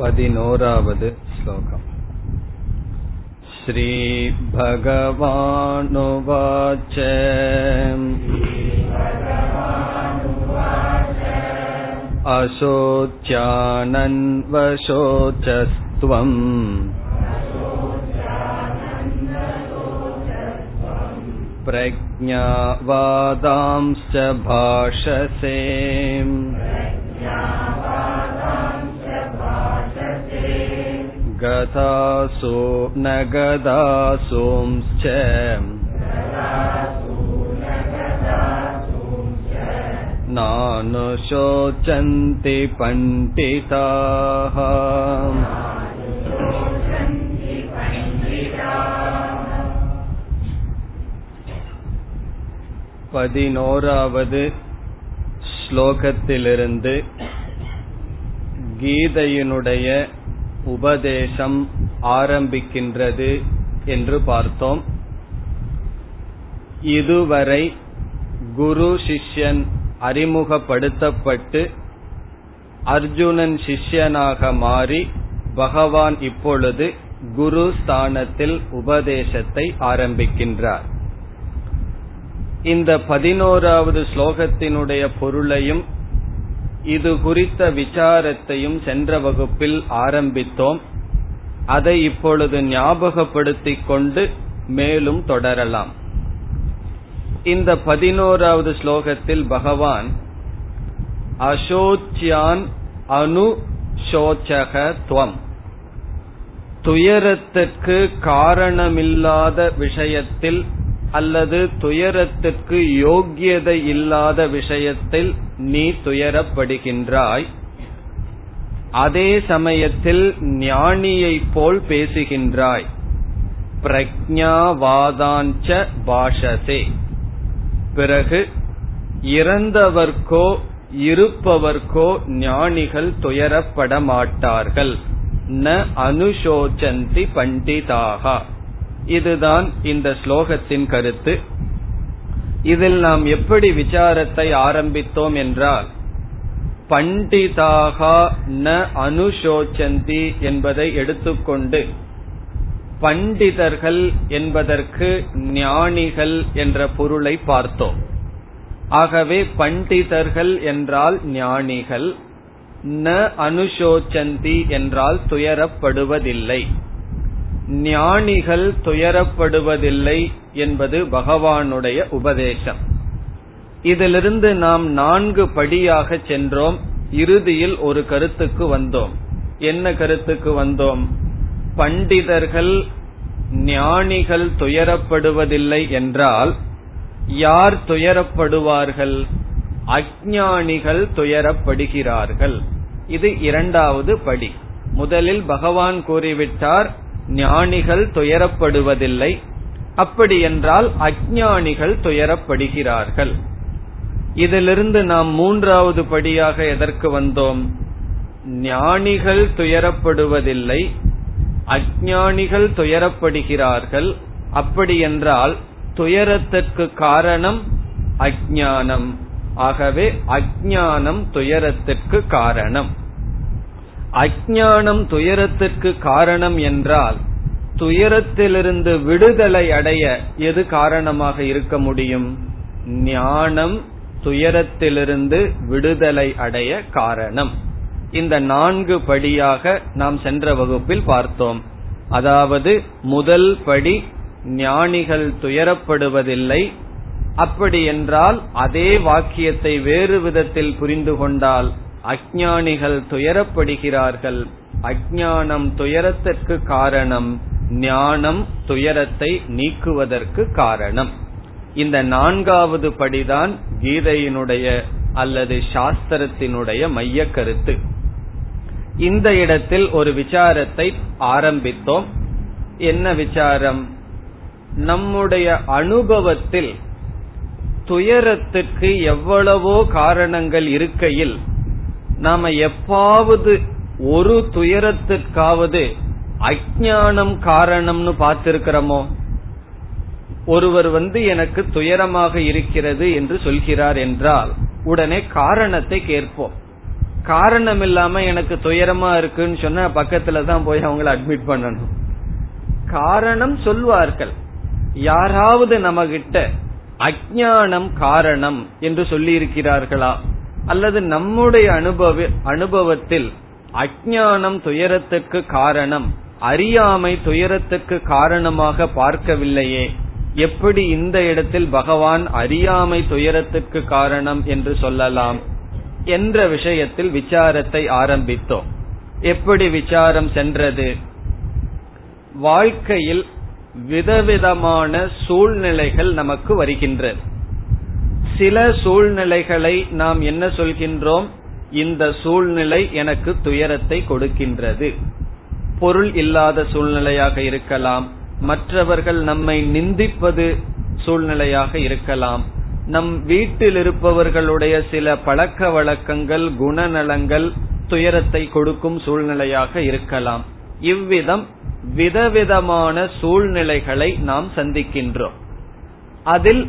पदिनोरावद् श्लोकम् श्रीभगवानुवाच अशोच्यानन्वशोचस्त्वम् प्रज्ञावादांश्च भाषसे गतासु न गदासूंश्च नानुशोचन्ति पण्डिताः பதினோராவது ஸ்லோகத்திலிருந்து கீதையினுடைய உபதேசம் ஆரம்பிக்கின்றது என்று பார்த்தோம். இதுவரை குரு சிஷ்யன் அறிமுகப்படுத்தப்பட்டு அர்ஜுனன் சிஷ்யனாக மாறி பகவான் இப்பொழுது குரு ஸ்தானத்தில் உபதேசத்தை ஆரம்பிக்கின்றார். இந்த பதினோராவது ஸ்லோகத்தினுடைய பொருளையும் இது குறித்த விசாரத்தையும் சென்ற வகுப்பில் ஆரம்பித்தோம். அதை இப்பொழுது ஞாபகப்படுத்திக் கொண்டு மேலும் தொடரலாம். இந்த பதினோராவது ஸ்லோகத்தில் பகவான் அசோச்சியான் அனு சோச்சக துவம். துயரத்திற்கு காரணமில்லாத விஷயத்தில் அல்லது துயரத்திற்கு யோக்கியதை இல்லாத விஷயத்தில் நீ துயரப்படுகின்றாய். அதே சமயத்தில் ஞானியைப் போல் பேசுகின்றாய். பிரக்ஞாவாதாஞ்ச பாஷசே. பிறகு இறந்தவர்க்கோ இருப்பவர்க்கோ ஞானிகள் துயரப்பட மாட்டார்கள் ந அனுசோச்சந்தி பண்டிதாகா. இதுதான் இந்த ஸ்லோகத்தின் கருத்து. இதில் நாம் எப்படி விசாரத்தை ஆரம்பித்தோம் என்றால் பண்டிதாகா ந அனுசோச்சந்தி என்பதை எடுத்துக்கொண்டு பண்டிதர்கள் என்பதற்கு ஞானிகள் என்ற பொருளை பார்த்தோம். ஆகவே பண்டிதர்கள் என்றால் ஞானிகள் ந அனுசோச்சந்தி என்றால் துயரப்படுவதில்லை. ஞானிகள் துயரப்படுவதில்லை என்பது பகவானுடைய உபதேசம். இதிலிருந்து நாம் நான்கு படியாக சென்றோம். இறுதியில் ஒரு கருத்துக்கு வந்தோம். என்ன கருத்துக்கு வந்தோம்? பண்டிதர்கள் ஞானிகள் துயரப்படுவதில்லை என்றால் யார் துயரப்படுவார்கள்? அஜானிகள் துயரப்படுகிறார்கள். இது இரண்டாவது படி. முதலில் பகவான் கூறிவிட்டார் ஞானிகள் துயரப்படுவதில்லை. அப்படி என்றால் அஜானிகள் துயரப்படுகிறார்கள். இதிலிருந்து நாம் மூன்றாவது படியாக எதற்கு வந்தோம்? ஞானிகள் துயரப்படுவதில்லை அஜானிகள் துயரப்படுகிறார்கள். அப்படி என்றால் துயரத்திற்கு காரணம் அஜானம் ஆகவே அஜானம் துயரத்திற்கு காரணம். அஜானம் துயரத்திற்கு காரணம் என்றால் துயரத்திலிருந்து விடுதலை அடைய எது காரணமாக இருக்க முடியும்? ஞானம் துயரத்திலிருந்து விடுதலை அடைய காரணம். இந்த நான்கு படியாக நாம் சென்ற வகுப்பில் பார்த்தோம். அதாவது முதல் படி ஞானிகள் துயரப்படுவதில்லை. அப்படி என்றால் அதே வாக்கியத்தை வேறு விதத்தில் புரிந்து கொண்டால் அஜானிகள் துயரப்படுகிறார்கள். அஜானம் துயரத்திற்கு காரணம் ஞானம் துயரத்தை நீக்குவதற்கு காரணம். இந்த நான்காவது படிதான் கீதையினுடைய அல்லது சாஸ்திரத்தினுடைய மைய கருத்து. இந்த இடத்தில் ஒரு விசாரத்தை ஆரம்பித்தோம். என்ன விசாரம்? நம்முடைய அனுபவத்தில் துயரத்துக்கு எவ்வளவோ காரணங்கள் இருக்கையில் நாம எப்பாவது ஒரு துயரத்துக்காவது அஜானம் காரணம்னு பார்த்திருக்கிறோமோ ஒருவர் வந்து எனக்கு துயரமாக இருக்கிறது என்று சொல்கிறார் என்றால் உடனே காரணத்தை கேட்போம். காரணம் இல்லாம எனக்கு துயரமா இருக்குன்னு சொன்னா பக்கத்துல தான் போய் அவங்கள அட்மிட் பண்ணணும். காரணம் சொல்வார்கள். யாராவது நம்ம கிட்ட அஜானம் காரணம் என்று சொல்லி இருக்கிறார்களா அல்லது நம்முடைய அனுபவ அனுபவத்தில் அஜானம் துயரத்துக்கு காரணம் அறியாமை துயரத்துக்கு காரணமாக பார்க்கவில்லையே எப்படி இந்த இடத்தில் பகவான் அறியாமை துயரத்துக்கு காரணம் என்று சொல்லலாம் என்ற விஷயத்தில் விசாரத்தை ஆரம்பித்தோம். எப்படி விசாரம் சென்றது? வாழ்க்கையில் விதவிதமான சூழ்நிலைகள் நமக்கு வருகின்றது. சில சூழ்நிலைகளை நாம் என்ன சொல்கின்றோம்? இந்த சூழ்நிலை எனக்கு துயரத்தை கொடுக்கின்றது. பொருள் இல்லாத சூழ்நிலையாக இருக்கலாம். மற்றவர்கள் நம்மை நிந்திப்பது சூழ்நிலையாக இருக்கலாம். நம் வீட்டில் இருப்பவர்களுடைய சில பழக்க வழக்கங்கள் குணநலங்கள் துயரத்தை கொடுக்கும் சூழ்நிலையாக இருக்கலாம். இவ்விதம் விதவிதமான சூழ்நிலைகளை நாம் சந்திக்கின்றோம். அதில்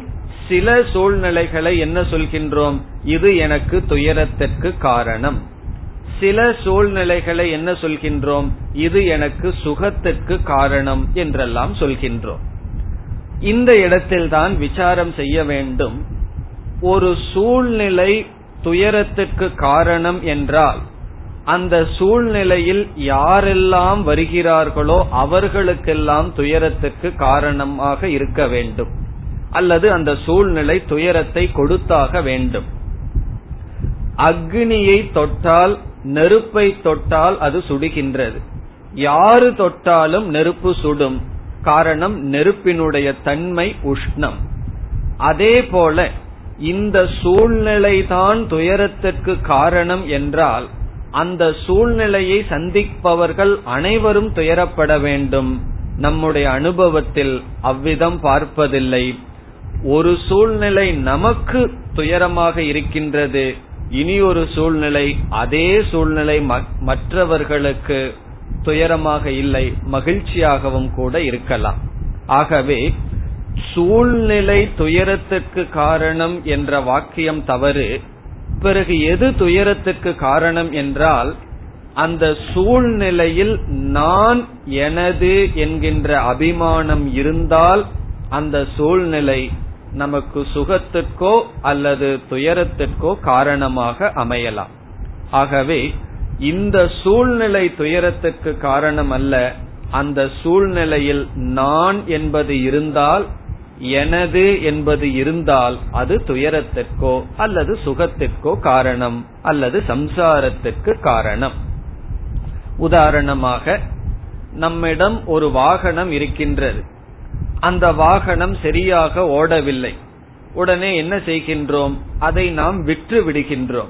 சில சூழ்நிலைகளை என்ன சொல்கின்றோம்? இது எனக்கு துயரத்திற்கு காரணம். சில சூழ்நிலைகளை என்ன சொல்கின்றோம்? இது எனக்கு சுகத்திற்கு காரணம் என்றெல்லாம் சொல்கின்றோம். இந்த இடத்தில்தான் விசாரம் செய்ய வேண்டும். ஒரு சூழ்நிலை துயரத்திற்கு காரணம் என்றால் அந்த சூழ்நிலையில் யாரெல்லாம் வருகிறார்களோ அவர்களுக்கெல்லாம் துயரத்துக்கு காரணமாக இருக்க வேண்டும். அல்லது அந்த சூழ்நிலை துயரத்தை கொடுத்தாக வேண்டும். அக்னியை தொட்டால் நெருப்பை தொட்டால் அது சுடுகின்றது. யாரு தொட்டாலும் நெருப்பு சுடும். காரணம் நெருப்பினுடைய தன்மை உஷ்ணம். அதே போல இந்த சூழ்நிலைதான் துயரத்திற்கு காரணம் என்றால் அந்த சூழ்நிலையை சந்திப்பவர்கள் அனைவரும் துயரப்பட வேண்டும். நம்முடைய அனுபவத்தில் அவ்விதம் பார்ப்பதில்லை. ஒரு சூழ்நிலை நமக்கு துயரமாக இருக்கின்றது. இனி ஒரு சூழ்நிலை அதே சூழ்நிலை மற்றவர்களுக்கு துயரமாக இல்லை மகிழ்ச்சியாகவும் கூட இருக்கலாம். ஆகவே சூழ்நிலை துயரத்துக்கு காரணம் என்ற வாக்கியம் தவறு. பிறகு எது துயரத்துக்கு காரணம் என்றால் அந்த சூழ்நிலையில் நான் எனது என்கின்ற அபிமானம் இருந்தால் அந்த சூழ்நிலை நமக்கு சுகத்திற்கோ அல்லது துயரத்திற்கோ காரணமாக அமையலாம். ஆகவே இந்த சூழ்நிலை துயரத்திற்கு காரணம் அல்ல. அந்த சூழ்நிலையில் நான் என்பது இருந்தால் எனது என்பது இருந்தால் அது துயரத்திற்கோ அல்லது சுகத்திற்கோ காரணம் அல்லது சம்சாரத்திற்கு காரணம். உதாரணமாக நம்மிடம் ஒரு வாகனம் இருக்கின்றது. அந்த வாகனம் சரியாக ஓடவில்லை. உடனே என்ன செய்கின்றோம்? அதை நாம் விற்று விடுகின்றோம்.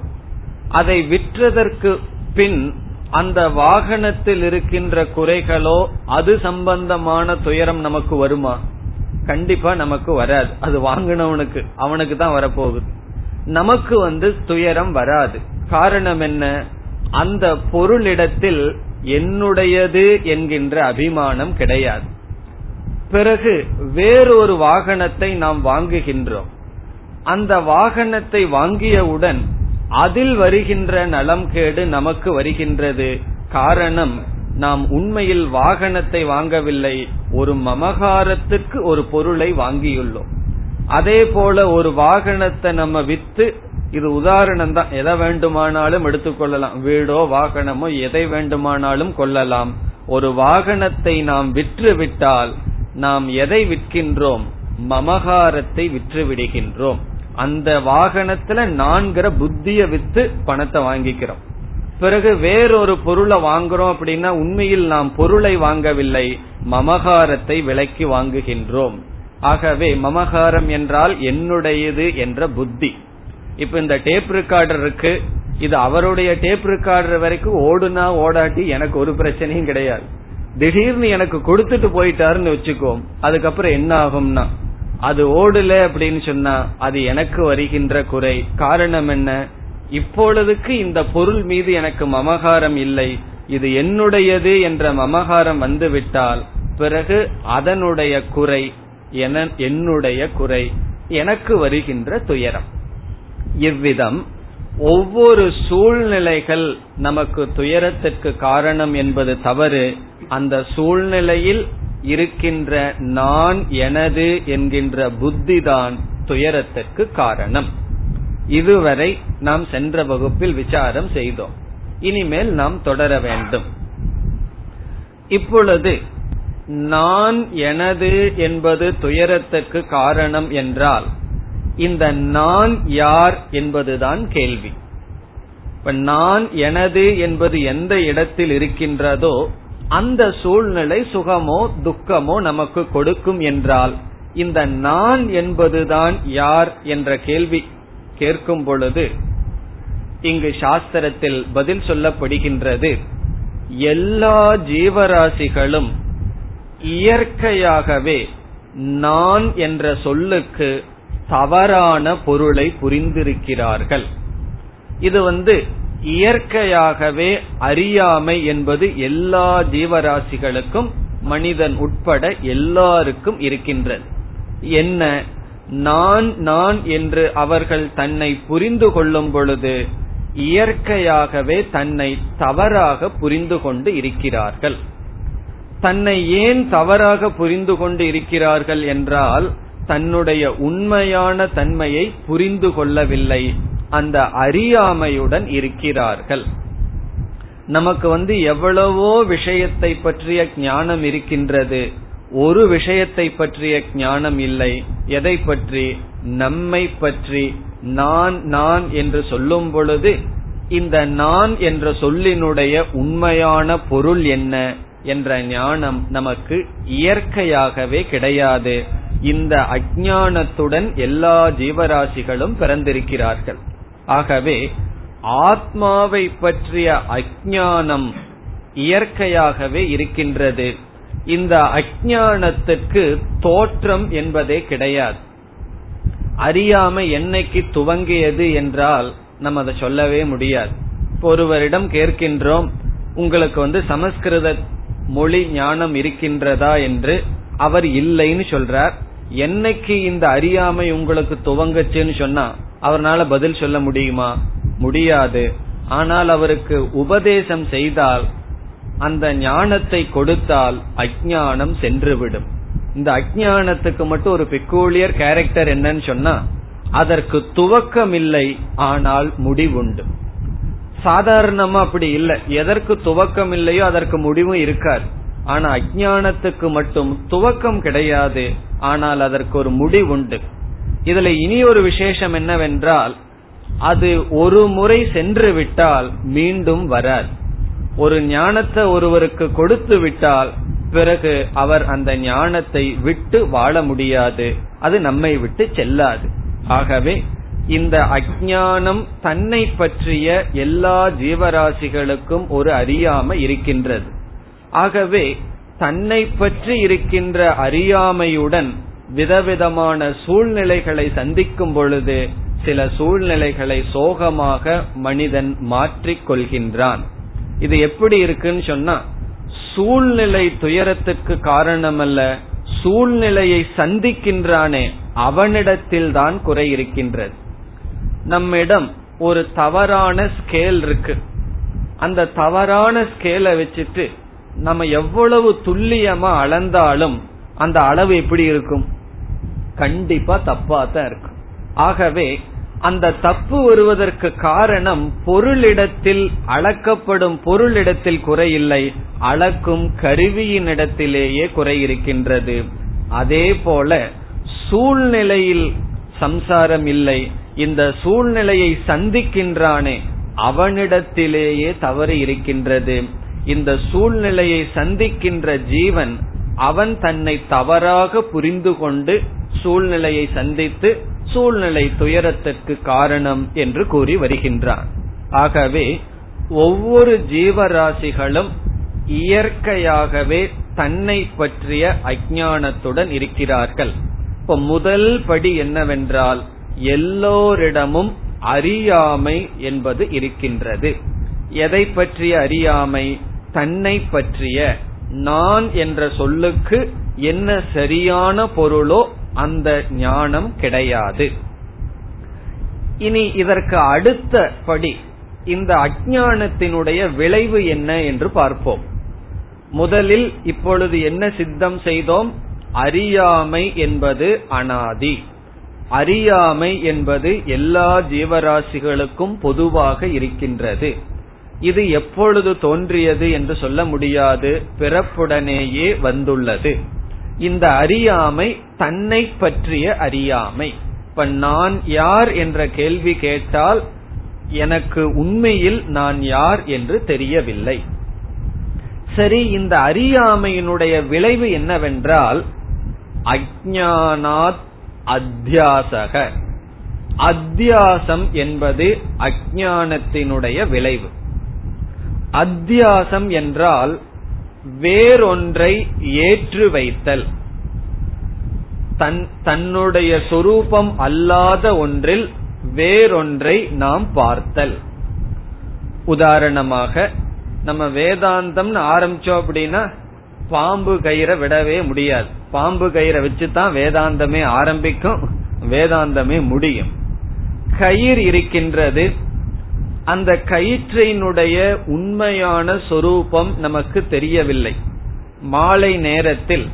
அதை விற்றதற்கு பின் அந்த வாகனத்தில் இருக்கின்ற குறைகளோ அது சம்பந்தமான துயரம் நமக்கு வருமா? கண்டிப்பா நமக்கு வராது. அது வாங்கினவனுக்கு அவனுக்கு தான் வரப்போகுது. நமக்கு வந்து துயரம் வராது. காரணம் என்ன? அந்த பொருளிடத்தில் என்னுடையது என்கின்ற அபிமானம் கிடையாது. பிறகு வேறொரு வாகனத்தை நாம் வாங்குகின்றோம். அந்த வாகனத்தை வாங்கியவுடன் அதில் வருகின்ற நலம் கேடு நமக்கு வருகின்றது. காரணம் நாம் உண்மையில் வாகனத்தை வாங்கவில்லை. ஒரு மமகாரத்துக்கு ஒரு பொருளை வாங்கியுள்ளோம். அதே போல ஒரு வாகனத்தை நம்ம வித்து இது உதாரணம் தான் எதை வேண்டுமானாலும் எடுத்துக்கொள்ளலாம் வீடோ வாகனமோ எதை வேண்டுமானாலும் கொள்ளலாம். ஒரு வாகனத்தை நாம் விற்று விட்டால் நாம் எதை விற்கின்றோம்? மமகாரத்தை விற்று விடுகின்றோம் அந்த வாகனத்துல நான்கிற புத்திய வித்து பணத்தை வாங்கிக்கிறோம். பிறகு வேறொரு பொருளை வாங்குறோம் அப்படின்னா உண்மையில் நாம் பொருளை வாங்கவில்லை மமகாரத்தை விலைக்கு வாங்குகின்றோம். ஆகவே மமகாரம் என்றால் என்னுடையது என்ற புத்தி. இப்ப இந்த டேப் ரெக்கார்டர் இருக்கு. இது அவருடைய டேப் ரெக்கார்டர் வரைக்கும் ஓடுனா ஓடாட்டி எனக்கு ஒரு பிரச்சனையும் கிடையாது. திடீர்னு எனக்கு கொடுத்துட்டு போயிட்டாருன்னு வச்சுக்கோம் அதுக்கப்புறம் என்ன ஆகும்னா அது ஓடல அப்படின்னு சொன்னா அது எனக்கு வருகின்ற குறை. காரணம் என்ன? இப்பொழுதுக்கு இந்த பொருள் மீது எனக்கு மமகாரம் இல்லை. இது என்னுடையது என்ற மமகாரம் வந்துவிட்டால் பிறகு அதனுடைய குறை என்னுடைய குறை எனக்கு வருகின்ற துயரம். இவ்விதம் ஒவ்வொரு சூழ்நிலைகள் நமக்கு துயரத்திற்கு காரணம் என்பது தவறு. அந்த சூழ்நிலையில் இருக்கின்ற நான் எனது என்கின்ற புத்திதான் துயரத்திற்கு காரணம். இதுவரை நாம் சென்ற வகுப்பில் விசாரம் செய்தோம். இனிமேல் நாம் தொடர வேண்டும். இப்பொழுது நான் எனது என்பது துயரத்துக்கு காரணம் என்றால் இந்த நான் யார் என்பதுதான் கேள்வி. இப்ப நான் எனது என்பது எந்த இடத்தில் இருக்கின்றதோ அந்த சூழ்நிலை சுகமோ துக்கமோ நமக்கு கொடுக்கும் என்றால் இந்த நான் என்பதுதான் யார் என்ற கேள்வி கேட்கும் பொழுது இங்கு சாஸ்திரத்தில் பதில் சொல்லப்படுகின்றது. எல்லா ஜீவராசிகளும் இயற்கையாகவே நான் என்ற சொல்லுக்கு தவறான பொருளை புரிந்திருக்கிறார்கள். இது வந்து இயற்கையாகவே அறியாமை என்பது எல்லா ஜீவராசிகளுக்கும் மனிதன் உட்பட எல்லாருக்கும் இருக்கின்றது. என்ன? நான் நான் என்று அவர்கள் தன்னை புரிந்து கொள்ளும் பொழுது இயற்கையாகவே தன்னை தவறாக புரிந்து கொண்டு இருக்கிறார்கள். தன்னை ஏன் தவறாக புரிந்து கொண்டு இருக்கிறார்கள் என்றால் தன்னுடைய உண்மையான தன்மையை புரிந்து கொள்ளவில்லை. அந்த அறியாமையுடன் இருக்கிறார்கள். நமக்கு வந்து எவ்வளவோ விஷயத்தை பற்றிய ஞானம் இருக்கின்றது. ஒரு விஷயத்தை பற்றிய ஞானம் இல்லை. எதை பற்றி? நம்மை பற்றி. நான் நான் என்று சொல்லும் பொழுது இந்த நான் என்ற சொல்லினுடைய உண்மையான பொருள் என்ன என்ற ஞானம் நமக்கு இயற்கையாகவே கிடையாது. இந்த அஜானத்துடன் எல்லா ஜீவராசிகளும் பிறந்திருக்கிறார்கள். ஆகவே ஆத்மாவை பற்றிய அஜானம் இயற்கையாகவே இருக்கின்றது. இந்த அஜானத்துக்கு தோற்றம் என்பதே கிடையாது. அறியாமை என்னைக்கு துவங்கியது என்றால் நம்ம அதை சொல்லவே முடியாது. ஒருவரிடம் கேட்கின்றோம் உங்களுக்கு வந்து சமஸ்கிருத மொழி ஞானம் இருக்கின்றதா? என்று அவர் இல்லைன்னு சொல்றார். என்னைக்கு இந்த அறியாமை உங்களுக்கு துவங்கச்சுன்னு சொன்னா அவரால் பதில் சொல்ல முடியுமா? முடியாது. ஆனால் அவருக்கு உபதேசம் செய்தால் அந்த ஞானத்தை கொடுத்தால் அஜானம் சென்றுவிடும். இந்த அஜானத்துக்கு மட்டும் ஒரு பெக்கூலியர் கேரக்டர் என்னன்னு சொன்னா அதற்கு துவக்கம் இல்லை ஆனால் முடிவுண்டு. சாதாரணமா அப்படி இல்லை. எதற்கு துவக்கம் இல்லையோ அதற்கு முடிவும் இருக்காது. ஆனா அஜானத்துக்கு மட்டும் துவக்கம் கிடையாது. ஆனால் அதற்கு ஒரு முடிவுண்டு. இதுல இனி ஒரு விசேஷம் என்னவென்றால் அது ஒரு முறை சென்று விட்டால் மீண்டும் வராது. ஒரு ஞானத்தை ஒருவருக்கு கொடுத்து விட்டால் பிறகு அவர் அந்த ஞானத்தை விட்டு வாழ முடியாது. அது நம்மை விட்டு செல்லாது. ஆகவே இந்த அஜானம் தன்னை பற்றிய எல்லா ஜீவராசிகளுக்கும் ஒரு அறியாமை இருக்கின்றது. ஆகவே தன்னை பற்றி இருக்கின்ற அறியாமையுடன் விதவிதமான சூழ்நிலைகளை சந்திக்கும் பொழுது சில சூழ்நிலைகளை சோகமாக மனிதன் மாற்றிக் கொள்கின்றான். இது எப்படி இருக்குன்னு சொன்னா சூழ்நிலை துயரத்துக்கு காரணமல்ல சூழ்நிலையை சந்திக்கின்றானே அவனிடத்தில் தான் குறை இருக்கின்றது. நம்மிடம் ஒரு தவறான ஸ்கேல் இருக்கு. அந்த தவறான ஸ்கேலை வச்சுட்டு நம்ம எவ்வளவு துல்லியமா அளந்தாலும் அந்த அளவு எப்படி இருக்கும்? கண்டிப்பா தப்பா தான் இருக்கும். ஆகவே அந்த தப்பு வருவதற்கு காரணம் பொருளிடத்தில் அளக்கப்படும் பொருளிடத்தில் குறையில்லை அளக்கும் கருவியினிடத்திலேயே குறை இருக்கின்றது. அதே போல சூழ்நிலையில் சம்சாரம் இல்லை இந்த சூழ்நிலையை சந்திக்கின்றானே அவனிடத்திலேயே தவறு இருக்கின்றது. இந்த சூழ்நிலையை சந்திக்கின்ற ஜீவன் அவன் தன்னை தவறாக புரிந்து கொண்டு சூழ்நிலையை சந்தித்து சூழ்நிலை துயரத்திற்கு காரணம் என்று கூறி வருகின்றான். ஆகவே ஒவ்வொரு ஜீவராசிகளும் இயற்கையாகவே தன்னை பற்றிய அஜானத்துடன் இருக்கிறார்கள். இப்ப முதல் படி என்னவென்றால் எல்லோரிடமும் அறியாமை என்பது இருக்கின்றது. எதை பற்றிய அறியாமை? தன்னை பற்றிய நான் என்ற சொல்லுக்கு என்ன சரியான பொருளோ அந்த ஞானம் கிடையாது. இனி இதற்கு அடுத்த படி இந்த அஜானத்தினுடைய விளைவு என்ன என்று பார்ப்போம். முதலில் இப்பொழுது என்ன சித்தம் செய்தோம்? அறியாமை என்பது அனாதி. அறியாமை என்பது எல்லா ஜீவராசிகளுக்கும் பொதுவாக இருக்கின்றது. இது எப்பொழுது தோன்றியது என்று சொல்ல முடியாது. பிறப்புடனேயே வந்துள்ளது. இந்த அறியாமை தன்னை பற்றிய அறியாமை. இப்ப நான் யார் என்ற கேள்வி கேட்டால் எனக்கு உண்மையில் நான் யார் என்று தெரியவில்லை. சரி இந்த அறியாமையினுடைய விளைவு என்னவென்றால் அஜானாத் அத்தியாசக. அத்தியாசம் என்பது அஜானத்தினுடைய விளைவு. அத்தியாசம் என்றால் வேறொன்றை ஏற்று வைத்தல். தன் தன்னுடைய சொரூபம் அல்லாத ஒன்றில் வேறொன்றை நாம் பார்த்தல். உதாரணமாக நம்ம வேதாந்தம்னு ஆரம்பிச்சோம் அப்படின்னா பாம்பு கயிறை விடவே முடியாது. பாம்பு கயிறை வச்சுதான் வேதாந்தமே ஆரம்பிக்கும் வேதாந்தமே முடியும். கயிர் இருக்கின்றது அந்த கயிற்றினுடைய உண்மையான சொரூபம் நமக்கு தெரியவில்லை. மாலை நேரத்தில்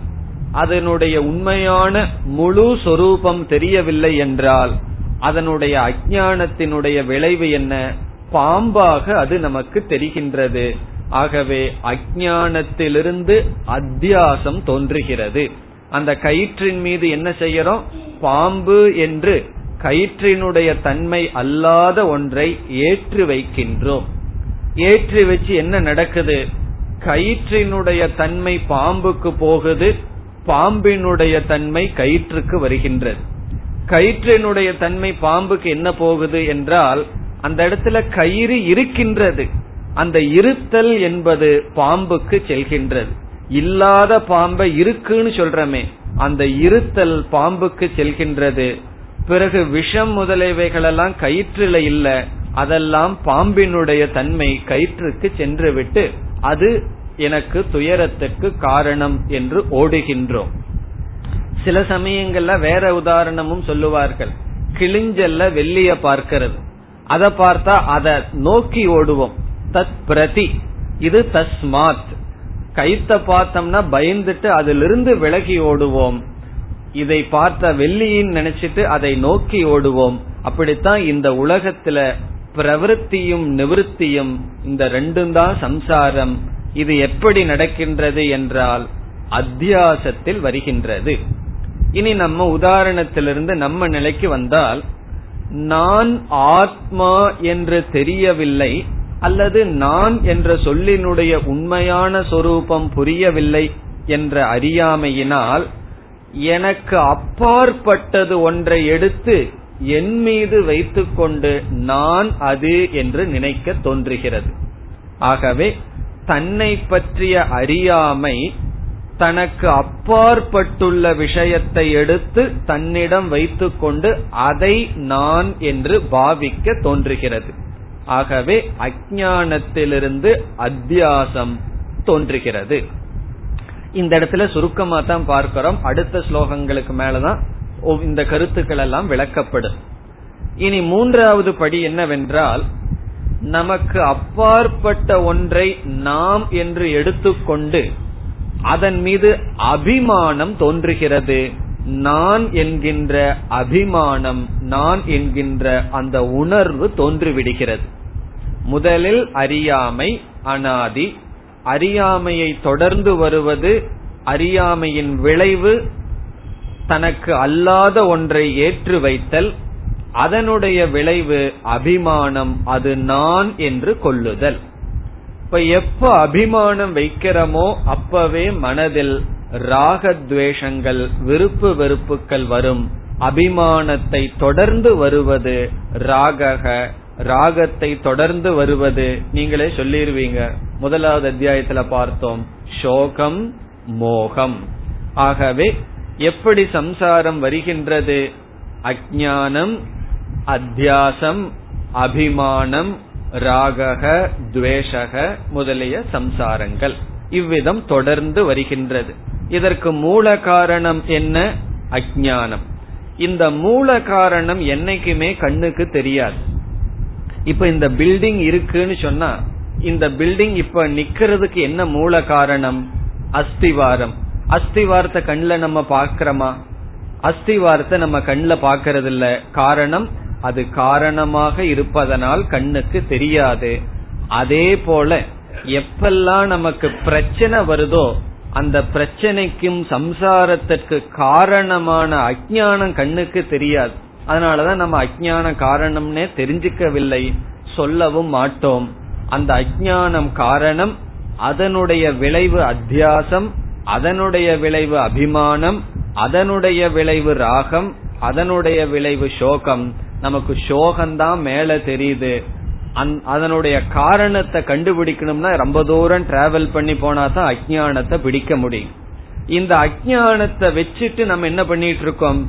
அதனுடைய உண்மையான முழு சொரூபம் தெரியவில்லை என்றால் அதனுடைய அஜானத்தினுடைய விளைவு என்ன? பாம்பாக அது நமக்கு தெரிகின்றது. ஆகவே அஜானத்திலிருந்து அத்தியாசம் தோன்றுகிறது. அந்த கயிற்றின் மீது என்ன செய்யறோம் பாம்பு என்று கயிற்றினுடைய தன்மை அல்லாத ஒன்றை ஏற்றி வைக்கின்றோம். ஏற்றி வச்சு என்ன நடக்குது? கயிற்றினுடைய தன்மை பாம்புக்கு போகுது பாம்பினுடைய தன்மை கயிற்றுக்கு வருகின்றது. கயிற்றினுடைய தன்மை பாம்புக்கு என்ன போகுது என்றால் அந்த இடத்துல கயிறு இருக்கின்றது. அந்த இருத்தல் என்பது பாம்புக்கு செல்கின்றது. இல்லாத பாம்பை இருக்குன்னு சொல்றமே அந்த இருத்தல் பாம்புக்கு செல்கின்றது. பிறகு விஷம் முதலியவைகளெல்லாம் கயிற்றுல இல்ல அதெல்லாம் பாம்பினுடைய தன்மை கயிற்றுக்கு சென்று விட்டு அது எனக்கு துயரத்துக்கு காரணம் என்று ஓடுகின்றோம். சில சமயங்கள்ல வேற உதாரணமும் சொல்லுவார்கள். கிழிஞ்சல்ல வெள்ளிய பார்க்கிறது. அதை பார்த்தா அதை நோக்கி ஓடுவோம். தத் பிரதி இது தஸ்மாத். கைத்த பார்த்தோம்னா பயந்துட்டு அதிலிருந்து விலகி ஓடுவோம். இதை பார்த்த வெள்ளியின் நினைச்சிட்டு அதை நோக்கி ஓடுவோம். அப்படித்தான் இந்த உலகத்துல பிரவருத்தியும் நிவிருத்தியும் இந்த ரெண்டும் தான் சம்சாரம். இது எப்படி நடக்கின்றது என்றால் அத்தியாசத்தில் வருகின்றது. இனி நம்ம உதாரணத்திலிருந்து நம்ம நிலைக்கு வந்தால் நான் ஆத்மா என்று தெரியவில்லை அல்லது நான் என்ற சொல்லினுடைய உண்மையான சொரூபம் புரியவில்லை என்ற அறியாமையினால் எனக்கு அப்பாற்பட்டது ஒன்றை எடுத்து என் மீது வைத்துக்கொண்டு நான் அது என்று நினைக்க தோன்றுகிறது. ஆகவே தன்னை பற்றிய அறியாமை தனக்கு அப்பாற்பட்டுள்ள விஷயத்தை எடுத்து தன்னிடம் வைத்துக்கொண்டு அதை நான் என்று பாவிக்க தோன்றுகிறது. ஆகவே அஜானத்திலிருந்து அத்தியாசம் தோன்றுகிறது. இந்த இடத்துல சுருக்கமா தான் பார்க்கிறோம். அடுத்த ஸ்லோகங்களுக்கு மேலதான் இந்த கருத்துக்கள் எல்லாம் விளக்கப்படும். இனி மூன்றாவது படி என்னவென்றால் நமக்கு அப்பாற்பட்ட ஒன்றை நாம் என்று எடுத்துக்கொண்டு அதன் மீது அபிமானம் தோன்றுகிறது. நான் என்கின்ற அபிமானம் நான் என்கின்ற அந்த உணர்வு தோன்றிவிடுகிறது. முதலில் அறியாமை அனாதி அறியாமையை தொடர்ந்து வருவது அறியாமையின் விளைவு தனக்கு அல்லாத ஒன்றை ஏற்று வைத்தல் அதனுடைய விளைவு அபிமானம் அது நான் என்று கொள்ளுதல். இப்ப எப்ப அபிமானம் வைக்கிறோமோ அப்பவே மனதில் ராகத்வேஷங்கள் விருப்பு வெறுப்புகள் வரும். அபிமானத்தை தொடர்ந்து வருவது ராகக ராகத்தை தொடர்ந்து வருவது நீங்களே சொல்லிருவீங்க. முதலாவது அத்தியாயத்துல பார்த்தோம். சோகம் மோகம். ஆகவே எப்படி சம்சாரம் வருகின்றது? அஜானம் அத்தியாசம் அபிமானம் ராகக துவேஷக முதலிய சம்சாரங்கள். இவ்விதம் தொடர்ந்து வருகின்றது. இதற்கு மூல காரணம் என்ன? அஜானம் இந்த மூல காரணம் என்னைக்குமே கண்ணுக்கு தெரியாது. இப்ப இந்த பில்டிங் இருக்குன்னு சொன்னா இந்த பில்டிங் இப்ப நிக்கிறதுக்கு என்ன மூல காரணம்? அஸ்திவாரம். அஸ்திவாரத்தை கண்ணில் நம்ம பாக்கிறோமா அஸ்திவாரத்தை நம்ம கண்ணில் பாக்கிறது இல்ல காரணம் அது காரணமாக இருப்பதனால் கண்ணுக்கு தெரியாது. அதே போல எப்பெல்லாம் நமக்கு பிரச்சனை வருதோ அந்த பிரச்சனைக்கும் சம்சாரத்திற்கு காரணமான அஜானம் கண்ணுக்கு தெரியாது. அதனாலதான் நம்ம அஜான காரணம்னே தெரிஞ்சுக்கவில்லை. சொல்லவும் மாட்டோம். அந்த அஜானம் காரணம் அதனுடைய விளைவு அத்தியாசம் அதனுடைய விளைவு அபிமானம் அதனுடைய விளைவு ராகம் அதனுடைய விளைவு சோகம். நமக்கு சோகம்தான் மேல தெரியுது. அதனுடைய காரணத்தை கண்டுபிடிக்கணும்னா ரொம்ப தூரம் டிராவல் பண்ணி போனா தான் அஜானத்தை பிடிக்க முடியும். இந்த அஜானத்தை வச்சுட்டு நம்ம என்ன பண்ணிட்டு இருக்கோம்?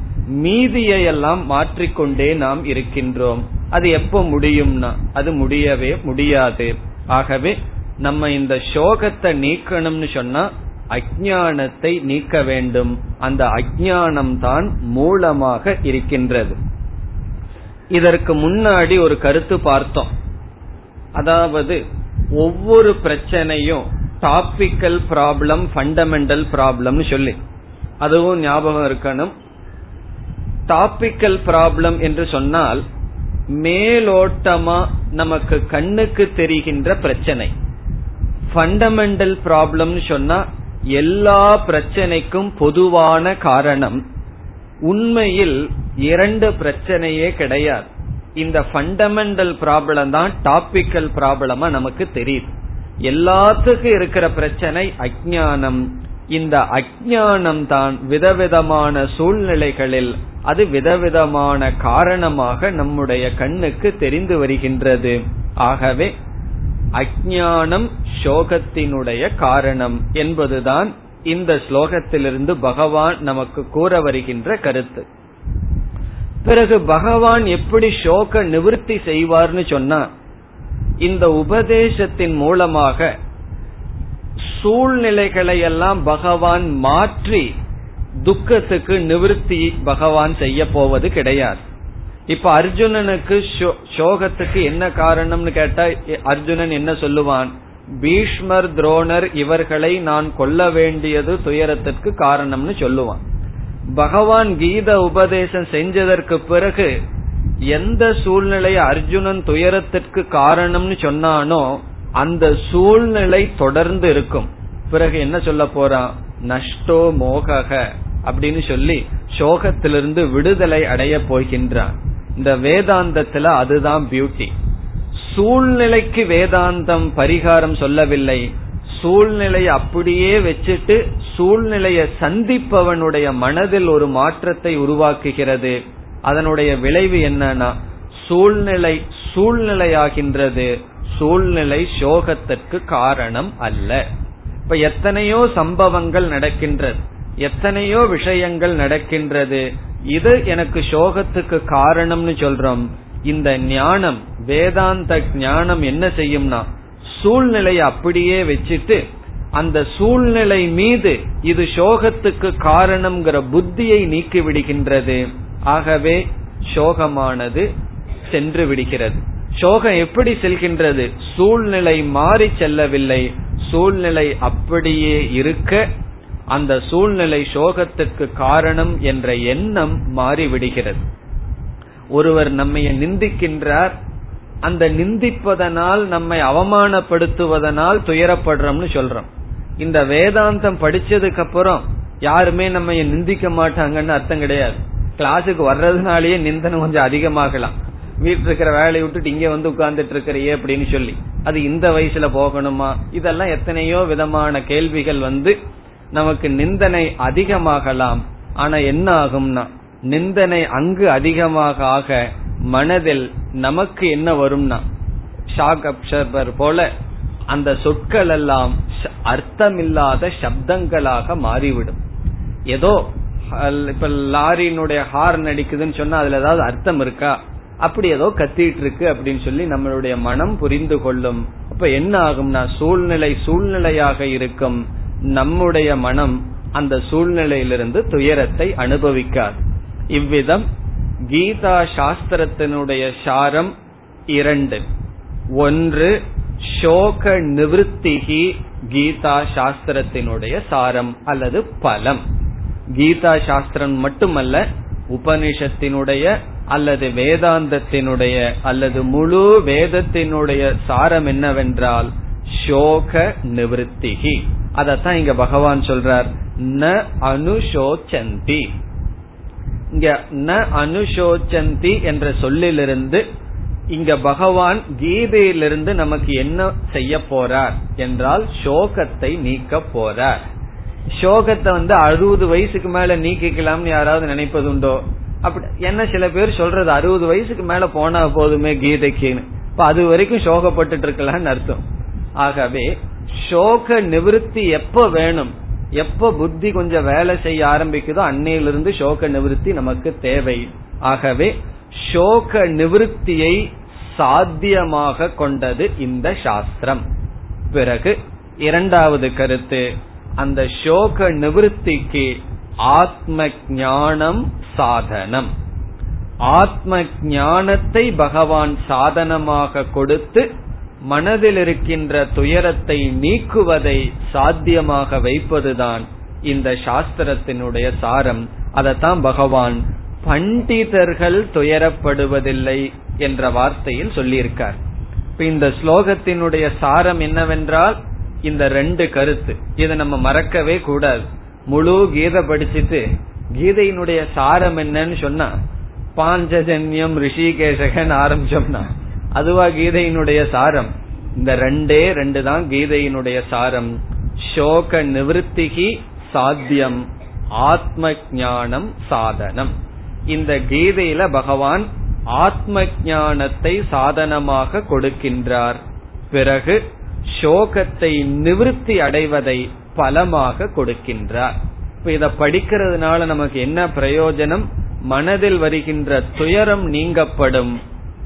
மீதியை எல்லாம் மாற்றிக்கொண்டே நாம் இருக்கின்றோம். அது எப்ப முடியும்னா அது முடியவே முடியாது. ஆகவே நம்ம இந்த சோகத்தை நீக்கணும்னு சொன்னா அஜானத்தை நீக்க வேண்டும். அந்த அஜானம் தான் மூலமாக இருக்கின்றது. இதற்கு முன்னாடி ஒரு கருத்து பார்த்தோம். அதாவது ஒவ்வொரு பிரச்சனையும் டாபிக்கல் ப்ராப்ளம் ஃபண்டமெண்டல் ப்ராப்ளம் சொல்லி. அதுவும் ஞாபகம் இருக்கணும். டாபிக்கல் ப்ராப்ளம் என்று சொன்னால் மேலோட்டமா நமக்கு கண்ணுக்கு தெரிகின்ற பிரச்சனை. ஃபண்டமெண்டல் ப்ராப்ளம் சொன்னா எல்லா பிரச்சனைக்கும் பொதுவான காரணம். உண்மையில் இரண்டு பிரச்சனையே கிடையாது. இந்த ஃபண்டமெண்டல் ப்ராப்ளம் தான் டாபிக்கல் ப்ராப்ளமா நமக்கு தெரியுது. எல்லாத்துக்கும் இருக்கிற பிரச்சனை அஜானம் இந்த அஜானம் தான் விதவிதமான சூழ்நிலைகளில் அது விதவிதமான காரணமாக நம்முடைய கண்ணுக்கு தெரிந்து வருகின்றது. ஆகவே அஜானம் சோகத்தினுடைய காரணம் என்பதுதான் இந்த ஸ்லோகத்திலிருந்து பகவான் நமக்கு கூற வருகின்ற கருத்து. பிறகு பகவான் எப்படி சோக நிவர்த்தி செய்வார்னு சொன்னா இந்த உபதேசத்தின் மூலமாக சூழ்நிலைகளை எல்லாம் பகவான் மாற்றி துக்கத்துக்கு நிவிருத்தி பகவான் செய்ய போவது கிடையாது. இப்ப அர்ஜுனனுக்கு சோகத்துக்கு என்ன காரணம்னு கேட்டா அர்ஜுனன் என்ன சொல்லுவான்? பீஷ்மர் துரோணர் இவர்களை நான் கொல்ல வேண்டியது துயரத்திற்கு காரணம்னு சொல்லுவான். பகவான் கீத உபதேசம் செஞ்சதற்கு பிறகு எந்த சூழ்நிலை அர்ஜுனன் துயரத்திற்கு காரணம்னு சொன்னானோ அந்த சூழ்நிலை தொடர்ந்து இருக்கும். பிறகு என்ன சொல்ல போறான் நஷ்டோ மோகக அப்படின்னு சொல்லி சோகத்திலிருந்து விடுதலை அடைய போகின்றான். இந்த வேதாந்தத்துல அதுதான் பியூட்டி சூழ்நிலைக்கு வேதாந்தம் பரிகாரம் சொல்லவில்லை. சூழ்நிலையை அப்படியே வச்சுட்டு சூழ்நிலையை சந்திப்பவனுடைய மனதில் ஒரு மாற்றத்தை உருவாக்குகிறது. அதனுடைய விளைவு என்னன்னா சூழ்நிலை சூழ்நிலையாகின்றது. சூழ்நிலை சோகத்திற்கு காரணம் அல்ல. இப்ப எத்தனையோ சம்பவங்கள் நடக்கின்றது. எத்தனையோ விஷயங்கள் நடக்கின்றது. இது எனக்கு சோகத்துக்கு காரணம்னு சொல்றோம். இந்த ஞானம் வேதாந்த ஞானம் என்ன செய்யும்னா சூழ்நிலையை அப்படியே வச்சுட்டு அந்த சூழ்நிலை மீது இது சோகத்துக்கு காரணம்ங்கிற புத்தியை நீக்கி விடுகின்றது. ஆகவே சோகமானது சென்று விடுகிறது. சோகம் எப்படி செல்கின்றது? சூழ்நிலை மாறி செல்லவில்லை. சூழ்நிலை அப்படியே இருக்க அந்த சூழ்நிலை சோகத்துக்கு காரணம் என்ற எண்ணம் மாறிவிடுகிறது. ஒருவர் நம்மை நிந்திக்கின்றார். அந்த நிந்திப்பதனால் நம்மை அவமானப்படுத்துவதனால் துயரப்படுறோம்னு சொல்றோம். இந்த வேதாந்தம் படிச்சதுக்கு அப்புறம் யாருமே நம்ம நிந்திக்க மாட்டாங்கன்னு அர்த்தம் கிடையாது. கிளாஸுக்கு வர்றதுனாலயே நிந்தனம் கொஞ்சம் அதிகமாகலாம். வீட்டில் இருக்கிற வேலையை விட்டுட்டு இங்க வந்து உட்கார்ந்துட்டு இருக்கிறியே அப்படின்னு சொல்லி. அது இந்த வயசுல போகணுமா? இதெல்லாம் எத்தனையோ விதமான கேள்விகள் வந்து நமக்கு நிந்தனை அதிகமாகலாம். ஆனா என்ன ஆகும்னா நிந்தனை அங்கு அதிகமாக ஆக மனதில் நமக்கு என்ன வரும்னா ஷாக் அப்சர்வர் போல அந்த சொற்கள் எல்லாம் அர்த்தமில்லாத சப்தங்களாக மாறிவிடும். ஏதோ இப்ப லாரியினுடைய ஹார்ன் அடிக்குதுன்னு சொன்னா அதுல ஏதாவது அர்த்தம் இருக்கா? அப்படி ஏதோ கத்திட்டு இருக்கு அப்படின்னு சொல்லி நம்மளுடைய மனம் புரிந்து கொள்ளும். அப்ப என்ன ஆகும்னா சூழ்நிலை சூழ்நிலையாக இருக்கும். நம்முடைய மனம் அந்த சூழ்நிலையிலிருந்து துயரத்தை அனுபவிக்காது. இவ்விதம் கீதா சாஸ்திரத்தினுடைய சாரம் இரண்டு. ஒன்று சோக நிவத்திகி கீதா சாஸ்திரத்தினுடைய சாரம் அல்லது பலம். கீதா சாஸ்திரம் மட்டுமல்ல உபனிஷத்தினுடைய அல்லது வேதாந்தத்தினுடைய அல்லது முழு வேதத்தினுடைய சாரம் என்னவென்றால் சோக நிவத்திகி அதத்தான் இங்க பகவான் சொல்றார். ந அனுஷோச்சந்தி இங்க ந அனுஷோச்சந்தி என்ற சொல்லிலிருந்து இங்க பகவான் கீதையிலிருந்து நமக்கு என்ன செய்ய போறார் என்றால் சோகத்தை நீக்க போறார். சோகத்தை வந்து அறுபது வயசுக்கு மேல நீக்கிக்கலாம்னு யாராவது நினைப்பது உண்டோ அப்படி என்ன சில பேர் சொல்றது அறுபது வயசுக்கு மேல போனா போதுமே கீதைக்குன்னு. இப்ப அது வரைக்கும் சோகப்பட்டு இருக்கலாம்னு அர்த்தம். ஆகவே சோக நிவிருத்தி எப்ப வேணும் எப்ப புத்தி கொஞ்சம் வேலை செய்ய ஆரம்பிக்குதோ அன்னையிலிருந்து சோக நிவிருத்தி நமக்கு தேவை. ஆகவே சோக நிவிருத்தியை சாத்தியமாக கொண்டது இந்த சாஸ்திரம். பிறகு இரண்டாவது கருத்து அந்த சோக நிவிருத்திக்கு ஆத்ம ஞானம் சாதனம். ஆத்ம ஞானத்தை பகவான் சாதனமாக கொடுத்து மனதில் இருக்கின்ற துயரத்தை நீக்குவதை சாத்தியமாக வைப்பதுதான் இந்த சாஸ்திரத்தினுடைய சாரம். அதைத்தான் பகவான் பண்டிதர்கள் துயரப்படுவதில்லை என்ற வார்த்தையில் சொல்லியிருக்கார். இப்ப இந்த ஸ்லோகத்தினுடைய சாரம் என்னவென்றால் இந்த ரெண்டு கருத்து. இதை நம்ம மறக்கவே கூடாது. முழு கீதை படிச்சுட்டு கீதையினுடைய சாரம் என்னன்னு சொன்னா பாஞ்சஜன்யம் ரிஷிகேசகன் ஆரம்பிச்சோம்னா அதுவா கீதையினுடைய சாரம். இந்த ரெண்டே ரெண்டு தான் கீதையினுடைய சாரம். சோக நிவத்திகி சாத்தியம் ஆத்ம ஞானம் சாதனம். இந்த கீதையில பகவான் ஆத்ம ஞானத்தை சாதனமாக கொடுக்கின்றார். பிறகு சோகத்தை நிவிருத்தி அடைவதை பலமாக கொடுக்கின்றார். இப்ப இத படிக்கிறதுனால நமக்கு என்ன பிரயோஜனம்? மனதில் வருகின்ற துயரம் நீங்கப்படும்.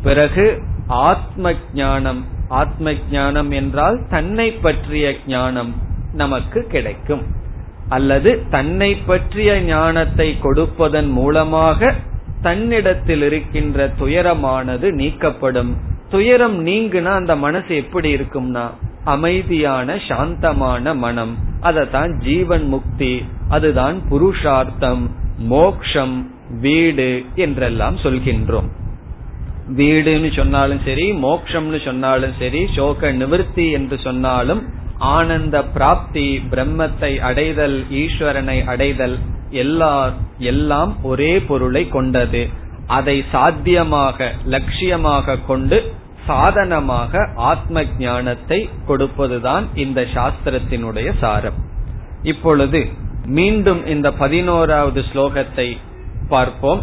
பிறகு ஆத்ம ஞானம் ஆத்ம ஞானம் என்றால் தன்னை பற்றிய ஞானம் நமக்கு கிடைக்கும். அல்லது தன்னை பற்றிய ஞானத்தை கொடுப்பதன் மூலமாக தன்னிடத்தில் இருக்கின்ற துயரமானது நீக்கப்படும். துயரம் நீங்குனா அந்த மனசு எப்படி இருக்கும்னா அமைதியான சாந்தமான மனம். அதத்தான் ஜீவன் முக்தி அதுதான் புருஷார்த்தம் மோக்ஷம் வீடு என்றெல்லாம் சொல்கின்றோம். வீடுன்னு சொன்னாலும் சரி மோக்ஷம்னு சொன்னாலும் சரி சோக நிவர்த்தி என்று சொன்னாலும் ஆனந்த பிராப்தி பிரம்மத்தை அடைதல் ஈஸ்வரனை அடைதல் எல்லா எல்லாம் ஒரே பொருளை கொண்டது. அதை சாத்தியமாக லட்சியமாக கொண்டு சாதனமாக ஆத்ம ஞானத்தை கொடுப்பதுதான் இந்த சாஸ்திரத்தினுடைய சாரம். இப்பொழுது மீண்டும் இந்த பதினோராவது ஸ்லோகத்தை பார்ப்போம்.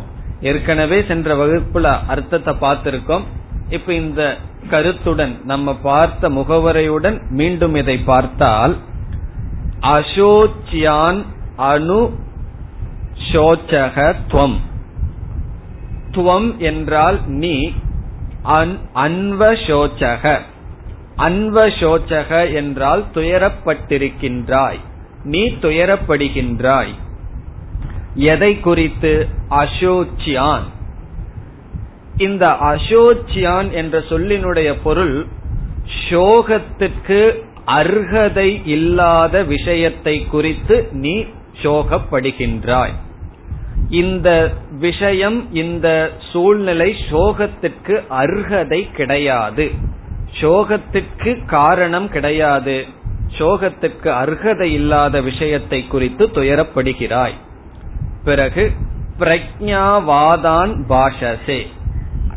ஏற்கனவே சென்ற வகுப்புல அர்த்தத்தை பார்த்திருக்கோம். இப்ப இந்த கருத்துடன் நம்ம பார்த்த முகவரையுடன் மீண்டும் இதை பார்த்தால் அசோச்சியான் அனு சோச்சக துவம். துவம் என்றால் நீ அன்வசோச்சக. அன்வசோச்சக என்றால் துயரப்பட்டிருக்கின்றாய். நீ துயரப்படுகின்றாய். எதை குறித்து? அசோச்சியான். இந்த அசோச்சியான் என்ற சொல்லினுடைய பொருள் சோகத்திற்கு அர்ஹதை இல்லாத விஷயத்தை குறித்து நீ சோகப்படுகின்றாய். இந்த விஷயம் இந்த சூழ்நிலை சோகத்திற்கு அர்ஹதை கிடையாது. சோகத்திற்கு காரணம் கிடையாது. சோகத்திற்கு அர்ஹதை இல்லாத விஷயத்தை குறித்து துயரப்படுகிறாய். பிறகு பிரக்ஞாவாதான் பாஷசே.